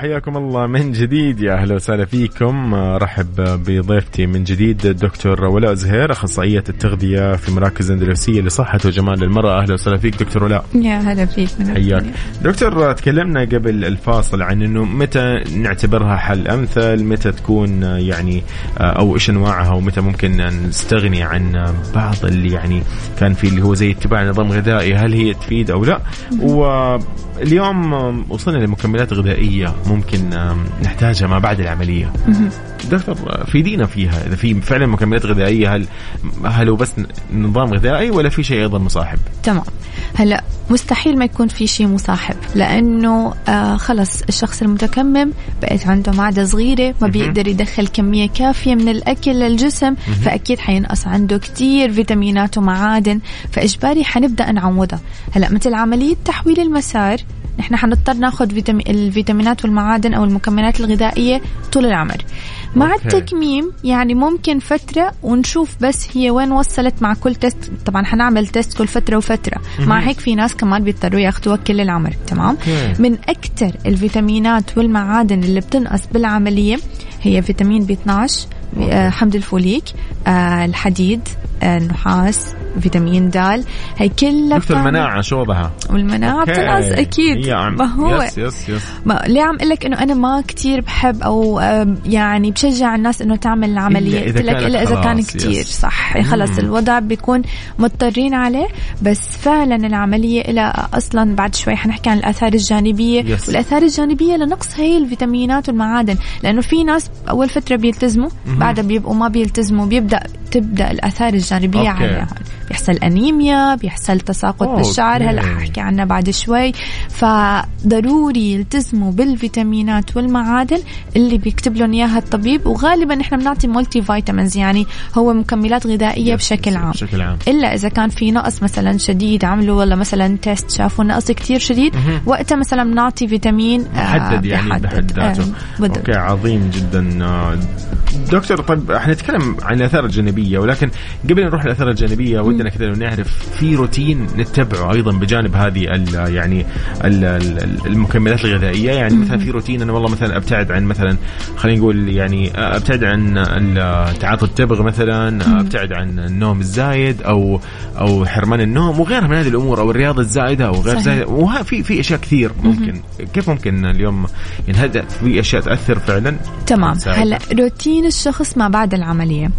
حياكم الله من جديد يا أهلا وسهلا فيكم. رحب بضيفتي من جديد الدكتور ولاء زهير أخصائية التغذية في مراكز اندلسيه لصحة وجمال المرأة. أهلا وسهلا فيك دكتور ولاء. يا هلا فيك. حياك. دكتور تكلمنا قبل الفاصل عن إنه متى نعتبرها حل أمثل متى تكون يعني أو إيش أنواعها ومتى ممكن نستغني عن بعض اللي يعني كان في اللي هو زي اتباع نظام غذائي هل هي تفيد أو لا؟ واليوم وصلنا لمكملات غذائية. ممكن نحتاجها ما بعد العملية. دكتور فيدينا فيها إذا في فعلا مكملات غذائية هل هل هو بس نظام غذائي ولا في شيء أيضا مصاحب؟ تمام. هلأ مستحيل ما يكون في شيء مصاحب لأنه آه خلص الشخص المتكمم بقت عنده معدة صغيرة ما بيقدر يدخل كمية كافية من الأكل للجسم فأكيد حينقص عنده كتير فيتامينات ومعادن فإجباري حنبدأ نعوضها. هلأ مثل عملية تحويل المسار نحن حنضطر ناخذ فيتامين الفيتامينات والمعادن أو المكملات الغذائية طول العمر مع okay. التكميم يعني ممكن فترة ونشوف بس هي وين وصلت مع كل test طبعا حنعمل تيست كل فترة وفترة مم. مع هيك في ناس كمان بيضطروا ياخذوها كل العمر تمام okay. من أكثر الفيتامينات والمعادن اللي بتنقص بالعملية هي فيتامين بي 12 آه حمض الفوليك آه الحديد النحاس فيتامين د هي كلها دكتور المناعة شو وضعها؟ والمناعه بتنقص أكيد. ما هو yes yes yes. ما ليه عم أقول لك إنه أنا ما كتير بحب أو يعني بشجع الناس إنه تعمل العملية قلت لك إلا إذا كان كتير. صح. خلص الوضع بيكون مضطرين عليه. بس فعلا العملية لها أصلا بعد شوي حنحكي عن الآثار الجانبية. yes. والآثار الجانبية لنقص هي الفيتامينات والمعادن. لأنه في ناس أول فترة بيلتزموا بعدها بيبقوا ما بيلتزموا. بيبدأ تبدأ الآثار الجانبيه عليهم بيحصل أنيميا بيحصل تساقط أوه. بالشعر. هلأ ححكي عنها بعد شوي. فضروري يلتزموا بالفيتامينات والمعادن اللي بيكتب لهم إياها الطبيب وغالبا إحنا بنعطي multivitamins يعني هو مكملات غذائية بشكل عام. بشكل عام. إلا إذا كان في نقص مثلا شديد عملوا ولا مثلا test شافوا نقص كثير شديد وقتها مثلا بنعطي فيتامين محدد يعني بحد ذاته. آه okay عظيم جدا. دكتور طيب إحنا نتكلم عن الاثار الجانبيه ولكن قبل نروح الاثار الجانبية. ودنا كذا نعرف في روتين نتبعه أيضا بجانب هذه ال يعني ال المكملات الغذائية. يعني مثلا في روتين أنا والله مثلا أبتعد عن مثلا خلينا نقول يعني أبتعد عن تعاطي التبغ مثلا أبتعد عن النوم الزايد أو أو حرمان النوم وغيرها من هذه الأمور أو الرياضة الزايدة أو غير زايدة. وفي في أشياء كثير ممكن. كيف ممكن اليوم يعني في أشياء تأثر فعلا؟ تمام. هلا روتين الشخص ما بعد العملية.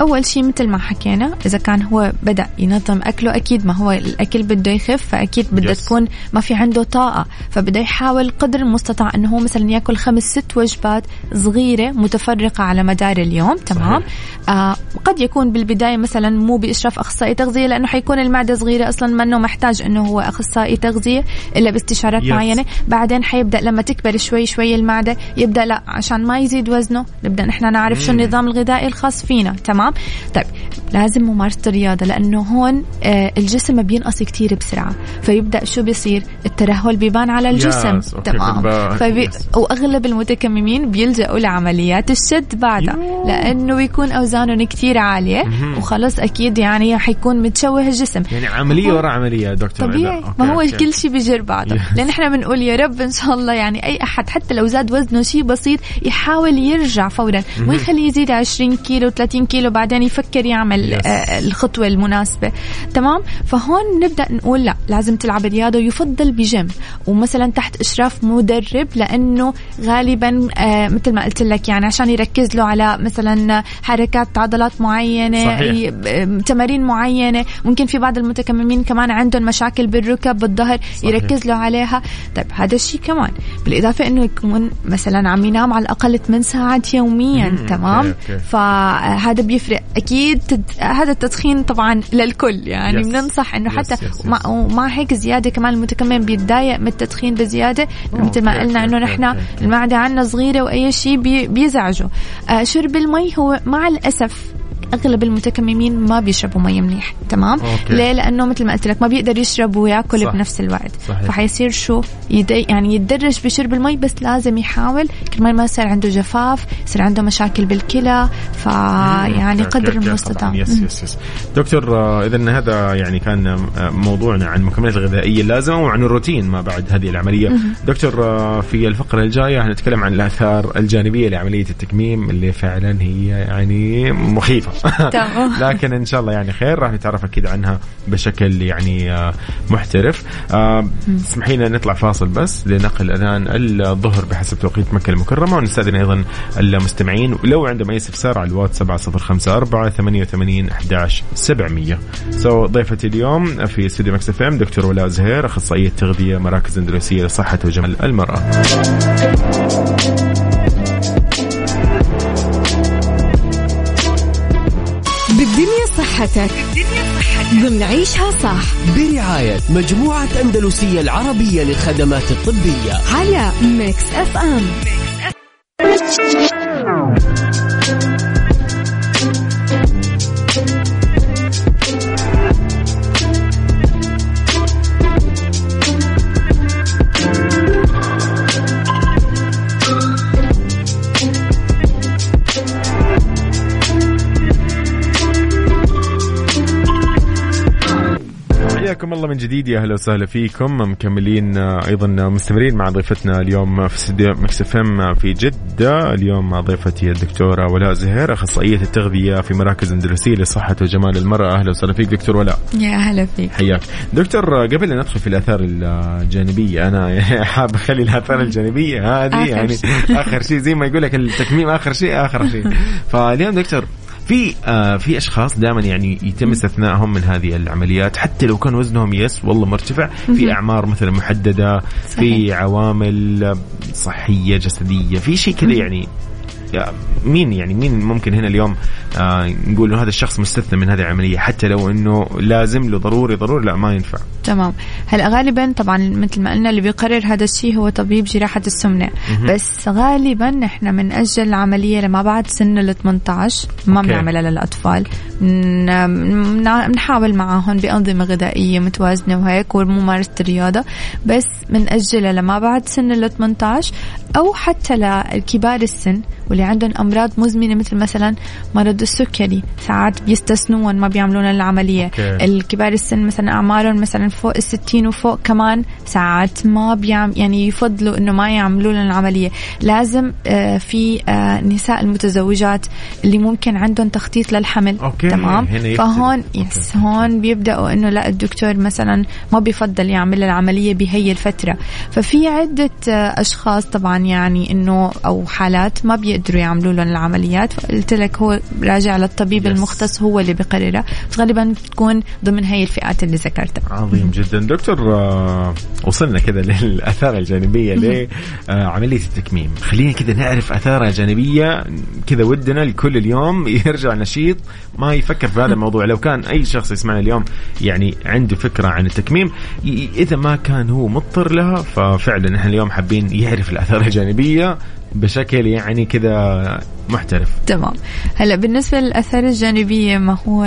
أول شيء مثل ما حكينا إذا كان هو بدأ ينظم أكله أكيد ما هو الأكل بده يخف فأكيد بده yes. تكون ما في عنده طاقة. فبده يحاول قدر المستطاع إنه هو مثلا يأكل خمس ست وجبات صغيرة متفرقة على مدار اليوم تمام؟ آه قد يكون بالبداية مثلا مو بإشراف أخصائي تغذية لأنه حيكون المعدة صغيرة أصلا منه محتاج إنه هو أخصائي تغذية إلا باستشارات yes. معينة. بعدين حيبدأ لما تكبر شوي شوي المعدة يبدأ لا عشان ما يزيد وزنه نبدأ نحن نعرف شو النظام الغذائي الخاص فينا تمام؟ طيب لازم ممارسة الرياضة لأنه هون آه الجسم بينقص كتير بسرعة فيبدأ شو بيصير؟ الترهل بيبان على الجسم. تمام. فبي... وأغلب المتكممين بيلجأوا لعمليات الشد بعدها لأنه بيكون أوزانهم كتير عالية وخلص أكيد يعني حيكون متشوه الجسم. يعني عملية ورا عملية دكتور طبيعي. ما هو. كل شيء بيجر بعضه. لأن إحنا بنقول يا رب إن شاء الله يعني أي أحد حتى لو زاد وزنه شيء بسيط يحاول يرجع فورا. مو يخليه يزيد 20 كيلو 30 كيلو بعدين يفكر يعمل. آه الخطوة المناسبة تمام فهون نبدأ نقول لا لازم تلعب رياضة يفضل بجيم ومثلا تحت إشراف مدرب لأنه غالبا آه مثل ما قلت لك يعني عشان يركز له على مثلا حركات عضلات معينة صحيح. تمارين معينة ممكن في بعض المتكممين كمان عندهم مشاكل بالركب بالظهر. يركز له عليها طيب هذا الشيء كمان بالإضافة إنه يكون مثلا عم ينام على الأقل 8 ساعات يوميا مم. تمام okay. okay. فهذا بيفرق أكيد. هذا التدخين طبعا للكل يعني yes. بننصح إنه حتى yes, yes. مع, ومع هيك زيادة كمان المتكمم بيتضايق من التدخين بزيادة مثل ما okay، قلنا إنه نحن okay. المعدة عندنا صغيرة وأي شيء بي... بيزعجه آه شرب المي هو مع الأسف أغلب المتكممين ما بيشربوا مي منيح تمام؟ okay. ليه؟ لأنه مثل ما قلت لك ما بيقدر يشرب وياكل صح. بنفس الوقت. صحيح. فحيصير شو؟ يدي يعني يتدرج بشرب المي بس لازم يحاول. كرمال ما يصير عنده جفاف يصير عنده مشاكل بالكلى فيعني قدر المستطاع. yes yes yes دكتور آه، اذا هذا يعني كان آه، موضوعنا عن المكملات الغذائيه اللازمة وعن الروتين ما بعد هذه العملية. دكتور آه، في الفقرة الجاية هنتكلم عن الآثار الجانبية لعملية التكميم اللي فعلا هي يعني مخيفة. لكن إن شاء الله يعني خير راح نتعرف أكيد عنها بشكل يعني آه، محترف. آه، اسمحي لنا نطلع فاصل بس لنقل اذان الظهر بحسب توقيت مكة المكرمة ونستأذن أيضا المستمعين. لو عندهم أي استفسار على الواتس 7054 88 11 700 so ضيفتي اليوم في استوديو مكس إف إم دكتور ولاء زهير أخصائية تغذية مراكز اندلسيه لصحة وجمال المرأة. صحتك ضمن عيشها صح. برعاية مجموعة أندلسية العربية للخدمات الطبية. على ميكس اف ام حياكم الله من جديد يا أهلا وسهلا فيكم. مكملين آه، أيضا مستمرين مع ضيفتنا اليوم في استديو مكس إف إم في جدة. اليوم مع ضيفتي الدكتورة ولاء زهير أخصائية التغذية في مراكز أندلسية لصحة وجمال المرأة. أهلا وسهلا فيك دكتور ولاء. يا هلا فيك. حياك. دكتور قبل أن ندخل في الآثار الجانبية أنا حاب أخلي الآثار الجانبية هذه يعني. آخر شيء زي ما يقول لك التكميم آخر شيء آخر شيء. فاليوم دكتور في آه في أشخاص دائما يعني يتم استثنائهم من هذه العمليات. حتى لو كان وزنهم يس والله مرتفع. في أعمار مثلا محددة في. عوامل صحية جسدية في شيء كذا يعني. مين يعني مين ممكن هنا اليوم آه نقول إنه هذا الشخص مستثنى من هذه العملية؟ حتى لو إنه لازم له ضروري ضروري لا ما ينفع. تمام. هلا غالبا طبعا مثل ما قلنا اللي بيقرر هذا الشيء هو طبيب جراحة السمنة. بس غالبا إحنا بنأجل العملية لما بعد سن ال 18 ما. بنعملها بن- بنحاول معاهم بأنظمة غذائية متوازنة وهيك وممارسة الرياضة. بس بنأجلها لما بعد سن ال 18 أو حتى لكبار السن واللي عندهم أمراض مزمنة مثل مثلا مرض السكري. ساعات بيستثنون ما بيعملون العملية. okay. الكبار السن مثلا أعمارهم مثلا فوق الستين وفوق كمان ساعات ما بيعم يعني يفضلوا إنه ما يعملوا لنا العملية. لازم آه في آه نساء المتزوجات اللي ممكن عندهم تخطيط للحمل. okay، تمام. فهون. yes هون بيبدأوا إنه لا الدكتور مثلا ما بيفضل يعمل العملية بهي الفترة. ففي عدة آه أشخاص طبعا يعني إنه أو حالات ما بيقدروا يعملوا لهم العمليات. فقلت لك هو راجع للطبيب yes. المختص هو اللي بقررها. غالبا بتكون ضمن هي الفئات اللي ذكرتها. عظيم. جدا. دكتور آه، وصلنا كذا للآثار الجانبية لعملية التكميم. خلينا كذا نعرف آثارها الجانبية. كذا ودنا الكل اليوم يرجع نشيط. ما يفكر في هذا الموضوع. لو كان أي شخص يسمعنا اليوم يعني عنده فكرة عن التكميم إذا ما كان هو مضطر لها ففعلا إحنا اليوم حابين يعرف الآثار الجانبية. بشكل يعني كذا محترف. تمام. هلا بالنسبة للأثار الجانبية ما هو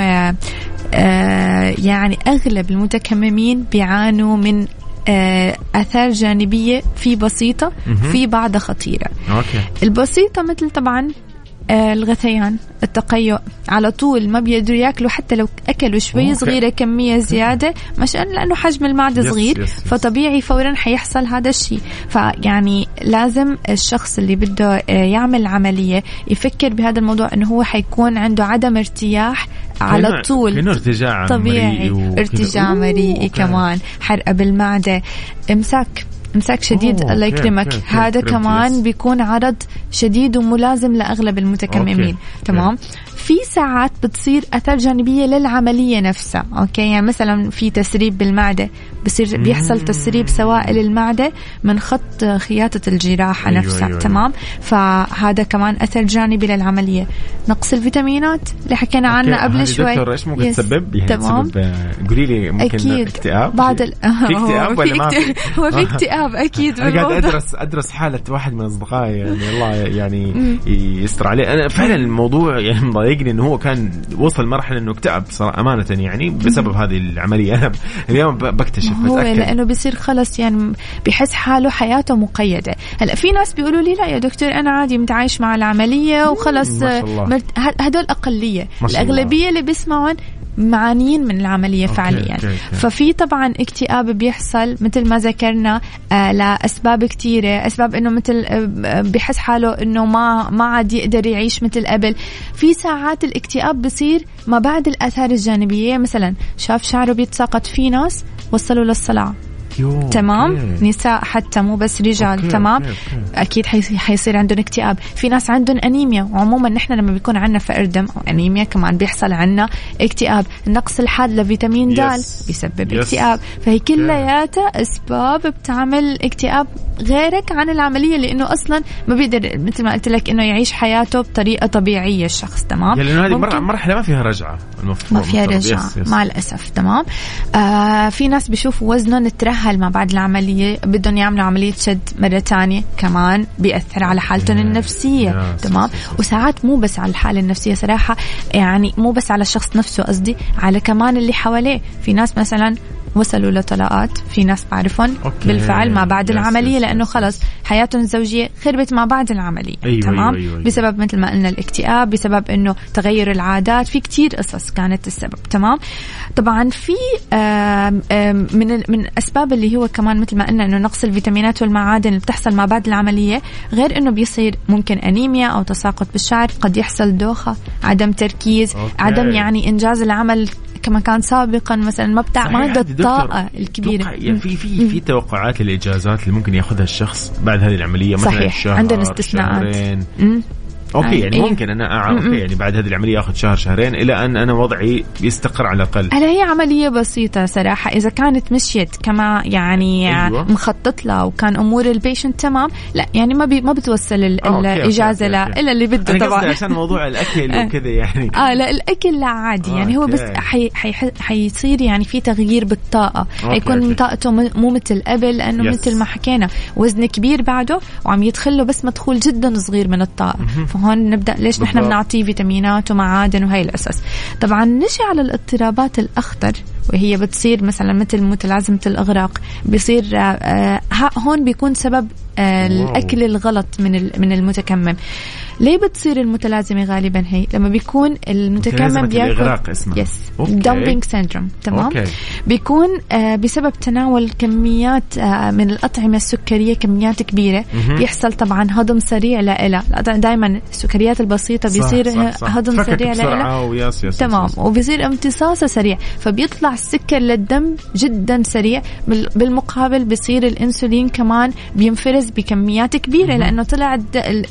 آه يعني أغلب المتكممين بيعانوا من آه أثار جانبية في بسيطة في بعضها خطيرة. okay. البسيطة مثل طبعا الغثيان التقيؤ على طول ما بيقدروا ياكلوا حتى لو أكلوا شوي okay. صغيرة كمية زيادة مشان لأنه حجم المعدة صغير yes، yes. فطبيعي فورا حيحصل هذا الشيء فيعني لازم الشخص اللي بده آه، يعمل عملية يفكر بهذا الموضوع إنه هو حيكون عنده عدم ارتياح على طول كأنه ارتجاع طبيعي. ارتجاع okay. كمان حرقة بالمعدة امساك امساك شديد أوه، الله يكرمك. okay، okay، هذا كمان. بيكون عرض شديد وملازم لأغلب المتكممين. okay، تمام؟ في ساعات بتصير أثار جانبية للعملية نفسها okay؟ يعني مثلا في تسريب بالمعدة بصير بيحصل تسريب سوائل المعدة من خط خياطة الجراحة أيوة، نفسها أيوة، تمام؟ فهذا كمان أثر جانبي للعملية. نقص الفيتامينات اللي حكينا عنه قبل شوي. دكتور إيش ممكن تسبب؟ يعني تمام. آه، قولي لي ممكن أكيد. اكتئاب؟ بعض ال... في اكتئاب ولا ما في؟ هو في اكتئاب أكيد أنا قاعد. أدرس أدرس حالة واحد من أصدقائي يعني الله يعني يستر عليه. أنا فعلا الموضوع يعني ضايقني إنه هو كان وصل مرحلة إنه اكتئب صراحة أمانة يعني بسبب هذه العملية. أنا اليوم بكتشف هو بتأكد. لأنه بيصير خلص يعني بحس حاله حياته مقيدة. هلا في ناس بيقولوا لي لا يا دكتور أنا عادي متعايش مع العملية وخلص هدول أقلية. الأغلبية اللي بيسمعون معانين من العملية okay، فعليا. okay، okay. ففي طبعا اكتئاب بيحصل مثل ما ذكرنا آه لأسباب كثيرة أسباب إنه مثل آه بحس حاله إنه ما ما عاد يقدر يعيش مثل قبل. في ساعات الاكتئاب بصير ما بعد الآثار الجانبية مثلا شاف شعره بيتساقط في ناس وصلوا للصلع يو، تمام؟ أوكي. نساء حتى مو بس رجال okay، تمام؟ okay، okay. أكيد حيصير, حيصير عندهم اكتئاب. في ناس عندهم أنيميا. وعموما نحن لما بيكون عندنا فقر دم أو أنيميا كمان بيحصل عندنا اكتئاب. النقص الحاد لفيتامين د. بيسبب Yes. اكتئاب. فهي كلياتها أسباب بتعمل اكتئاب غيرك عن العملية لأنه أصلا ما بيقدر مثل ما قلت لك إنه يعيش حياته بطريقة طبيعية الشخص تمام؟ يعني لأنه هذه ممكن- مر- مرحلة ما فيها رجعة المفروض. ما فيها yes، yes. مع الأسف تمام؟ آه في ناس بيشوفوا وزنهم ترهل ما بعد العملية بدهم يعملوا عملية شد مرة تانية كمان بيأثر على حالتهم النفسية تمام؟ وساعات مو بس على الحالة النفسية صراحة يعني مو بس على الشخص نفسه قصدي على كمان اللي حواليه. في ناس مثلا وصلوا لطلاقات في ناس بعرفهم. بالفعل ما بعد لأنه yes. خلص حياتهم الزوجية خربت ما بعد العملية أيوة، تمام أيوة، أيوة، أيوة. بسبب مثل ما قلنا الاكتئاب بسبب إنه تغير العادات في كتير قصص كانت السبب تمام طبعا في آم، آم، من من الاسباب اللي هو كمان مثل ما قلنا إنه نقص الفيتامينات والمعادن اللي بتحصل ما بعد العملية غير إنه بيصير ممكن أنيميا أو تساقط بالشعر قد يحصل دوخة عدم تركيز okay. عدم يعني إنجاز العمل كما كان سابقا مثلا ما بتاع ما عنده. الطاقه الكبيرة يعني في في في توقعات للإجازات اللي ممكن ياخذها الشخص بعد هذه العملية مثلا صحيح. شهر عندنا استثناءات. okay يعني أيوة. ممكن أنا okay يعني بعد هذه العملية آخذ شهر شهرين إلى أن أنا وضعي يستقر على الأقل هلا هي عملية بسيطة صراحة إذا كانت مشيت كما يعني أيوة. مخطط لها وكان أمور ال patient تمام لا يعني ما بي ما بتوصل ال- okay، okay، الإجازة okay، لا. إلا اللي بده طبعا عشان موضوع الأكل آه. وكذا يعني آه لا الأكل لا عادي يعني هو بس. حي حي حيصير يعني في تغيير بالطاقة حيكون. طاقته مو مثل قبل لأنه. مثل ما حكينا وزن كبير بعده وعم يدخل له بس مدخول جدا صغير من الطاقة فهون نبدأ ليش نحن. بنعطيه فيتامينات ومعادن وهي الأساس طبعا نجي على الاضطرابات الأخطر وهي بتصير مثلا مثل متلازمة الإغراق بيصير آه، آه، هون بيكون سبب آه،. الأكل الغلط من من المتكمم ليه بتصير المتلازمة غالبا هي لما بيكون المتكمم بياكل الإغراق اسمها. yes. dumping syndrome تمام okay. بيكون آه بسبب تناول كميات آه من الأطعمة السكرية كميات كبيرة مهم. بيحصل طبعا هضم سريع لها دائما السكريات البسيطة صح، بيصير صح، صح. هضم فكك سريع لها يس تمام. وبصير امتصاصه سريع فبيطلع السكر للدم جدا سريع بال- بالمقابل بصير الإنسولين كمان بينفرز بكميات كبيرة لأنه طلع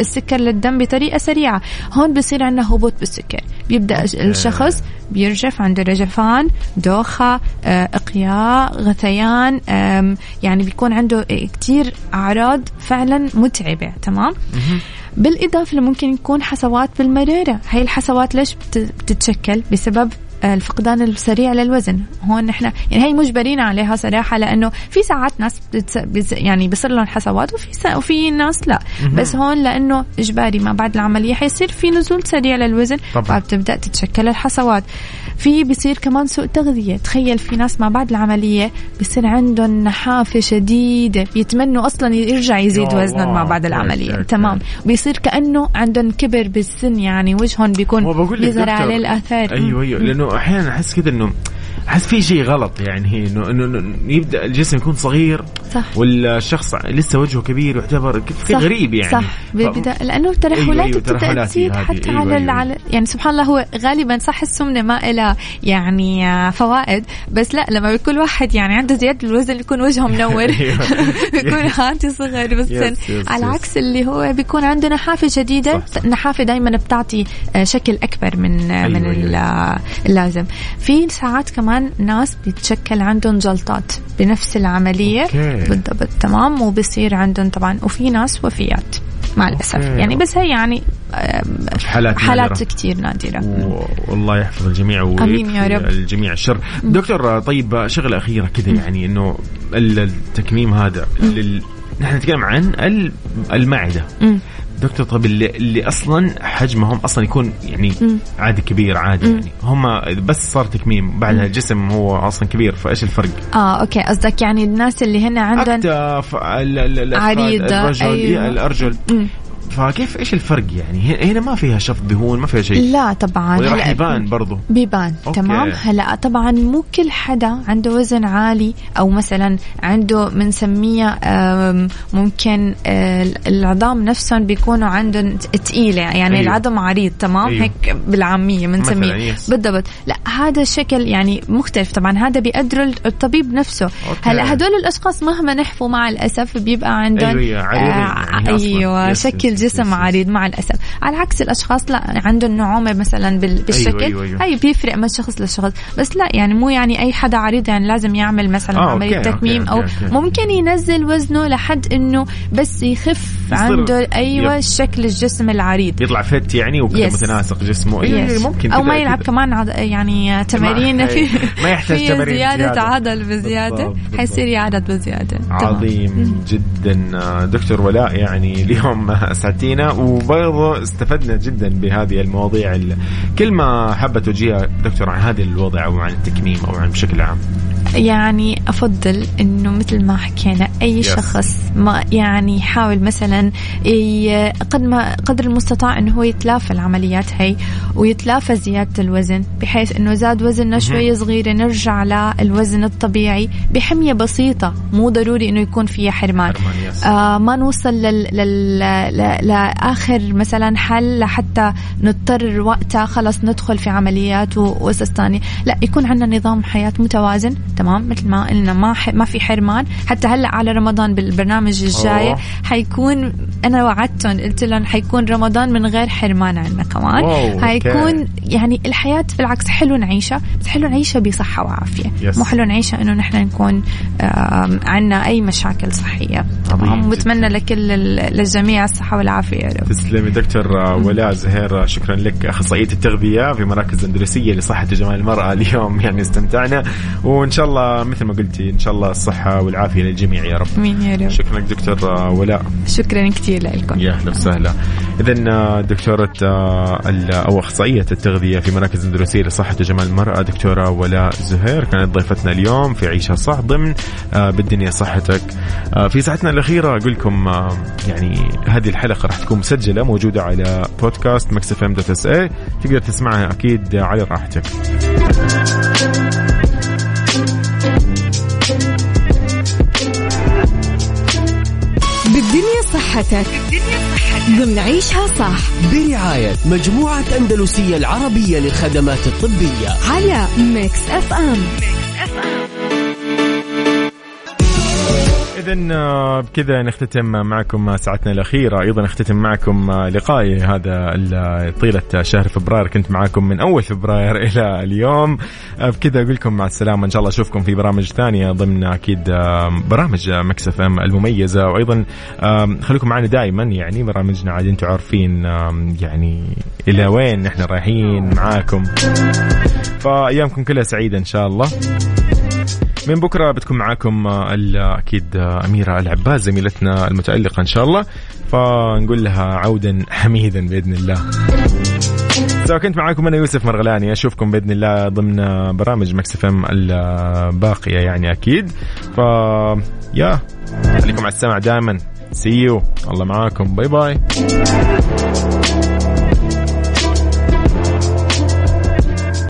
السكر للدم بطريقة سريعة. هون بصير عندنا هبوط بالسكر. بيبدأ أوكي. الشخص بيرجف عنده رجفان دوخة آه، إقياء غثيان يعني بيكون عنده كتير أعراض فعلا متعبة تمام؟ بالإضافة لممكن يكون حصوات بالمرارة. هاي الحصوات ليش بت- بتتشكل؟ بسبب الفقدان السريع للوزن هون نحن يعني هي مجبرين عليها صراحة لأنه في ساعات ناس بتس... يعني بصير لهم حصوات وفي. وفي ناس لا بس هون لأنه إجباري ما بعد العملية حيصير في نزول سريع للوزن طبعاً. فبتبدأ تتشكل الحصوات في بيصير كمان سوء تغذية تخيل في ناس ما بعد العملية بيصير عندهم نحافة شديدة بيتمنوا أصلا يرجع يزيد وزنهم. ما بعد العملية. تمام بيصير كأنه عندهم كبر بالسن يعني وجههم بيكون بيظهر عليه الآثار أيوه أيوه لأنه أحيانا أحس كذا إنه أحس في شيء غلط يعني هي إنه إنه يبدأ الجسم يكون صغير صح والشخص لسه وجهه كبير يعتبر صح، غريب يعني صح ف- ببدأ لأنه الترهلات أيوة، أيوة، بتبدا ترهلات تزيد هذه. حتى أيوة، على أيوة. على يعني سبحان الله هو غالبا صح السمنة ما لها يعني آه، فوائد بس لا لما بيكون واحد يعني عنده زيادة الوزن يكون وجهه منور أيوة. بيكون عادي صغير يس، على. عكس اللي هو بيكون عنده نحافة صح. النحافه دائما بتعطي آه، شكل أكبر من آه، من أيوة، ال- اللازم في ساعات كمان ناس بيتشكل عندهم جلطات بنفس العملية. okay. بالضبط. تمام. وبصير عندهم طبعا. وفي ناس وفيات. مع الأسف. okay. يعني بس هي يعني حالات حالات نادرة. كثير نادرة. و- والله يحفظ الجميع آمين يا رب. الجميع. الشر دكتور طيب شغله أخيرة كذا يعني إنه ال- التكميم هذا لل... نحن نتكلم عن ال- المعدة. دكتور طيب اللي, اللي أصلا حجمهم أصلا يكون يعني عادي كبير عادي يعني. هم بس صار تكميم بعدها الجسم هو أصلا كبير فإيش الفرق؟ آه okay. قصدك يعني الناس اللي هنا عندهم اكتاف عريضة، الرجل أيوة. الأرجل. مم. فكيف إيش الفرق يعني هنا- ما فيها شفط دهون ما فيها شيء لا طبعا هلا يبان برضو بيبان okay. تمام هلا طبعا مو كل حدا عنده وزن عالي أو مثلا عنده بنسميها آم، ممكن آه، العظام نفسهم بيكونوا عندهم تقيلة يعني أيوه. العظم عريض تمام أيوه. هيك بالعامية بنسميه. بالضبط لا هذا الشكل يعني مختلف طبعا هذا بيقدره الطبيب نفسه okay. هلا هدول الأشخاص مهما نحفوا مع الأسف بيبقى عندهم عريضين يعني أصلاً. أيوه yes، شكل yes، yes، جسم yes. عريض مع الأسف على عكس الأشخاص لا عندهم نعومة مثلا بال- بالشكل أيوه، أيوه. هي بيفرق من شخص لشخص بس لا يعني مو يعني أي حدا عريض يعني لازم يعمل مثلا آه، عملية okay، تكميم okay، أو okay، okay. ممكن ينزل وزنه لحد إنه بس يخف عنده أيوه yep. شكل الجسم العريض يطلع fit يعني وكذا. متناسق جسمه yes. ممكن أو ما يلعب. كمان عض... يعني تمارين في ما يحتاج في تمارين زيادة زيادة. عضل بزيادة. حيصير يعرض بزيادة. عظيم جدا دكتور ولاء يعني اليوم اسعدتينا وبرضه استفدنا جدا بهذه المواضيع ال- كلمة حابة توجيها دكتور عن هذا الوضع أو عن التكميم أو عن بشكل عام. يعني أفضل إنه مثل ما حكينا أي Yes. شخص ما يعني يحاول مثلا قد ما قدر المستطاع إنه هو يتلافى العمليات هي ويتلافى زيادة الوزن بحيث إنه زاد وزننا شوي صغيرة نرجع للوزن الطبيعي بحمية بسيطة مو ضروري إنه يكون فيها حرمان حرمان، yes. آه ما نوصل لل... لل... ل... لآخر مثلا حل لحتى نضطر وقتها خلص ندخل في عمليات و- وقصص ثانية لا يكون عندنا نظام حياة متوازن تمام؟ مثل ما قلنا ما ح... ما في حرمان. حتى هلأ على رمضان بالبرنامج الجاي أوه. حيكون أنا وعدتهم قلت لهم حيكون رمضان من غير حرمان عندنا كمان. واو، حيكون. يعني الحياة بالعكس حلو نعيشها بس حلو نعيشها بصحة وعافية. يس. مو حلو نعيشها إنه نحن نكون عندنا أي مشاكل صحية. تمام؟ وبتمنى. لكل للجميع الصحة والعافية يا رب. تسلمي دكتور ولاء زهير شكرا لك. أخصائية التغذية في مراكز اندلسيه لصحة وجمال المرأة. اليوم يعني استمتعنا وإن شاء الله مثل ما قلتي إن شاء الله الصحة والعافية للجميع يا رب. آمين يا رب. شكرا لك دكتور آه، ولاء. شكرا كثير لكم. يا أهلا وسهلا. اذا دكتورة آه، أو أخصائية التغذية في مراكز اندلسيه لصحة وجمال المرأة دكتورة ولاء زهير. كانت ضيفتنا اليوم في عيشها صح ضمن آه، بالدنيا صحتك. آه، في ساعتنا الأخيرة أقول لكم آه، يعني هذه الحلقة راح تكون مسجلة موجودة على بودكاست Mix FM dot SA تقدر تسمعها أكيد على راحتك. صحتك ضمن عيشها صح. برعاية مجموعة أندلسية العربية للخدمات الطبية. على Mix FM إذا بكذا نختتم معكم ساعتنا الأخيرة. أيضا نختتم معكم آه، لقائي هذا ال- طيلة شهر فبراير. كنت معكم من أول فبراير إلى اليوم. آه، بكذا أقول لكم مع السلامة. إن شاء الله أشوفكم في برامج ثانية ضمن أكيد آه، برامج Mix FM المميزة. وأيضا آه، خليكم معنا دائما. يعني برامجنا عاد أنتم عارفين آه، يعني إلى وين نحن رايحين معاكم. فأيامكم كلها سعيدة إن شاء الله. من بكرة بتكون معاكم آه، أكيد آه، أميرة العباس زميلتنا المتألقة إن شاء الله. فنقول لها عودا حميدا بإذن الله. سواء كنت معاكم أنا يوسف مرغلاني أشوفكم بإذن الله ضمن برامج مكس إم الباقية يعني أكيد. ف يا خليكم على السمع دائما سي يو الله معاكم. باي باي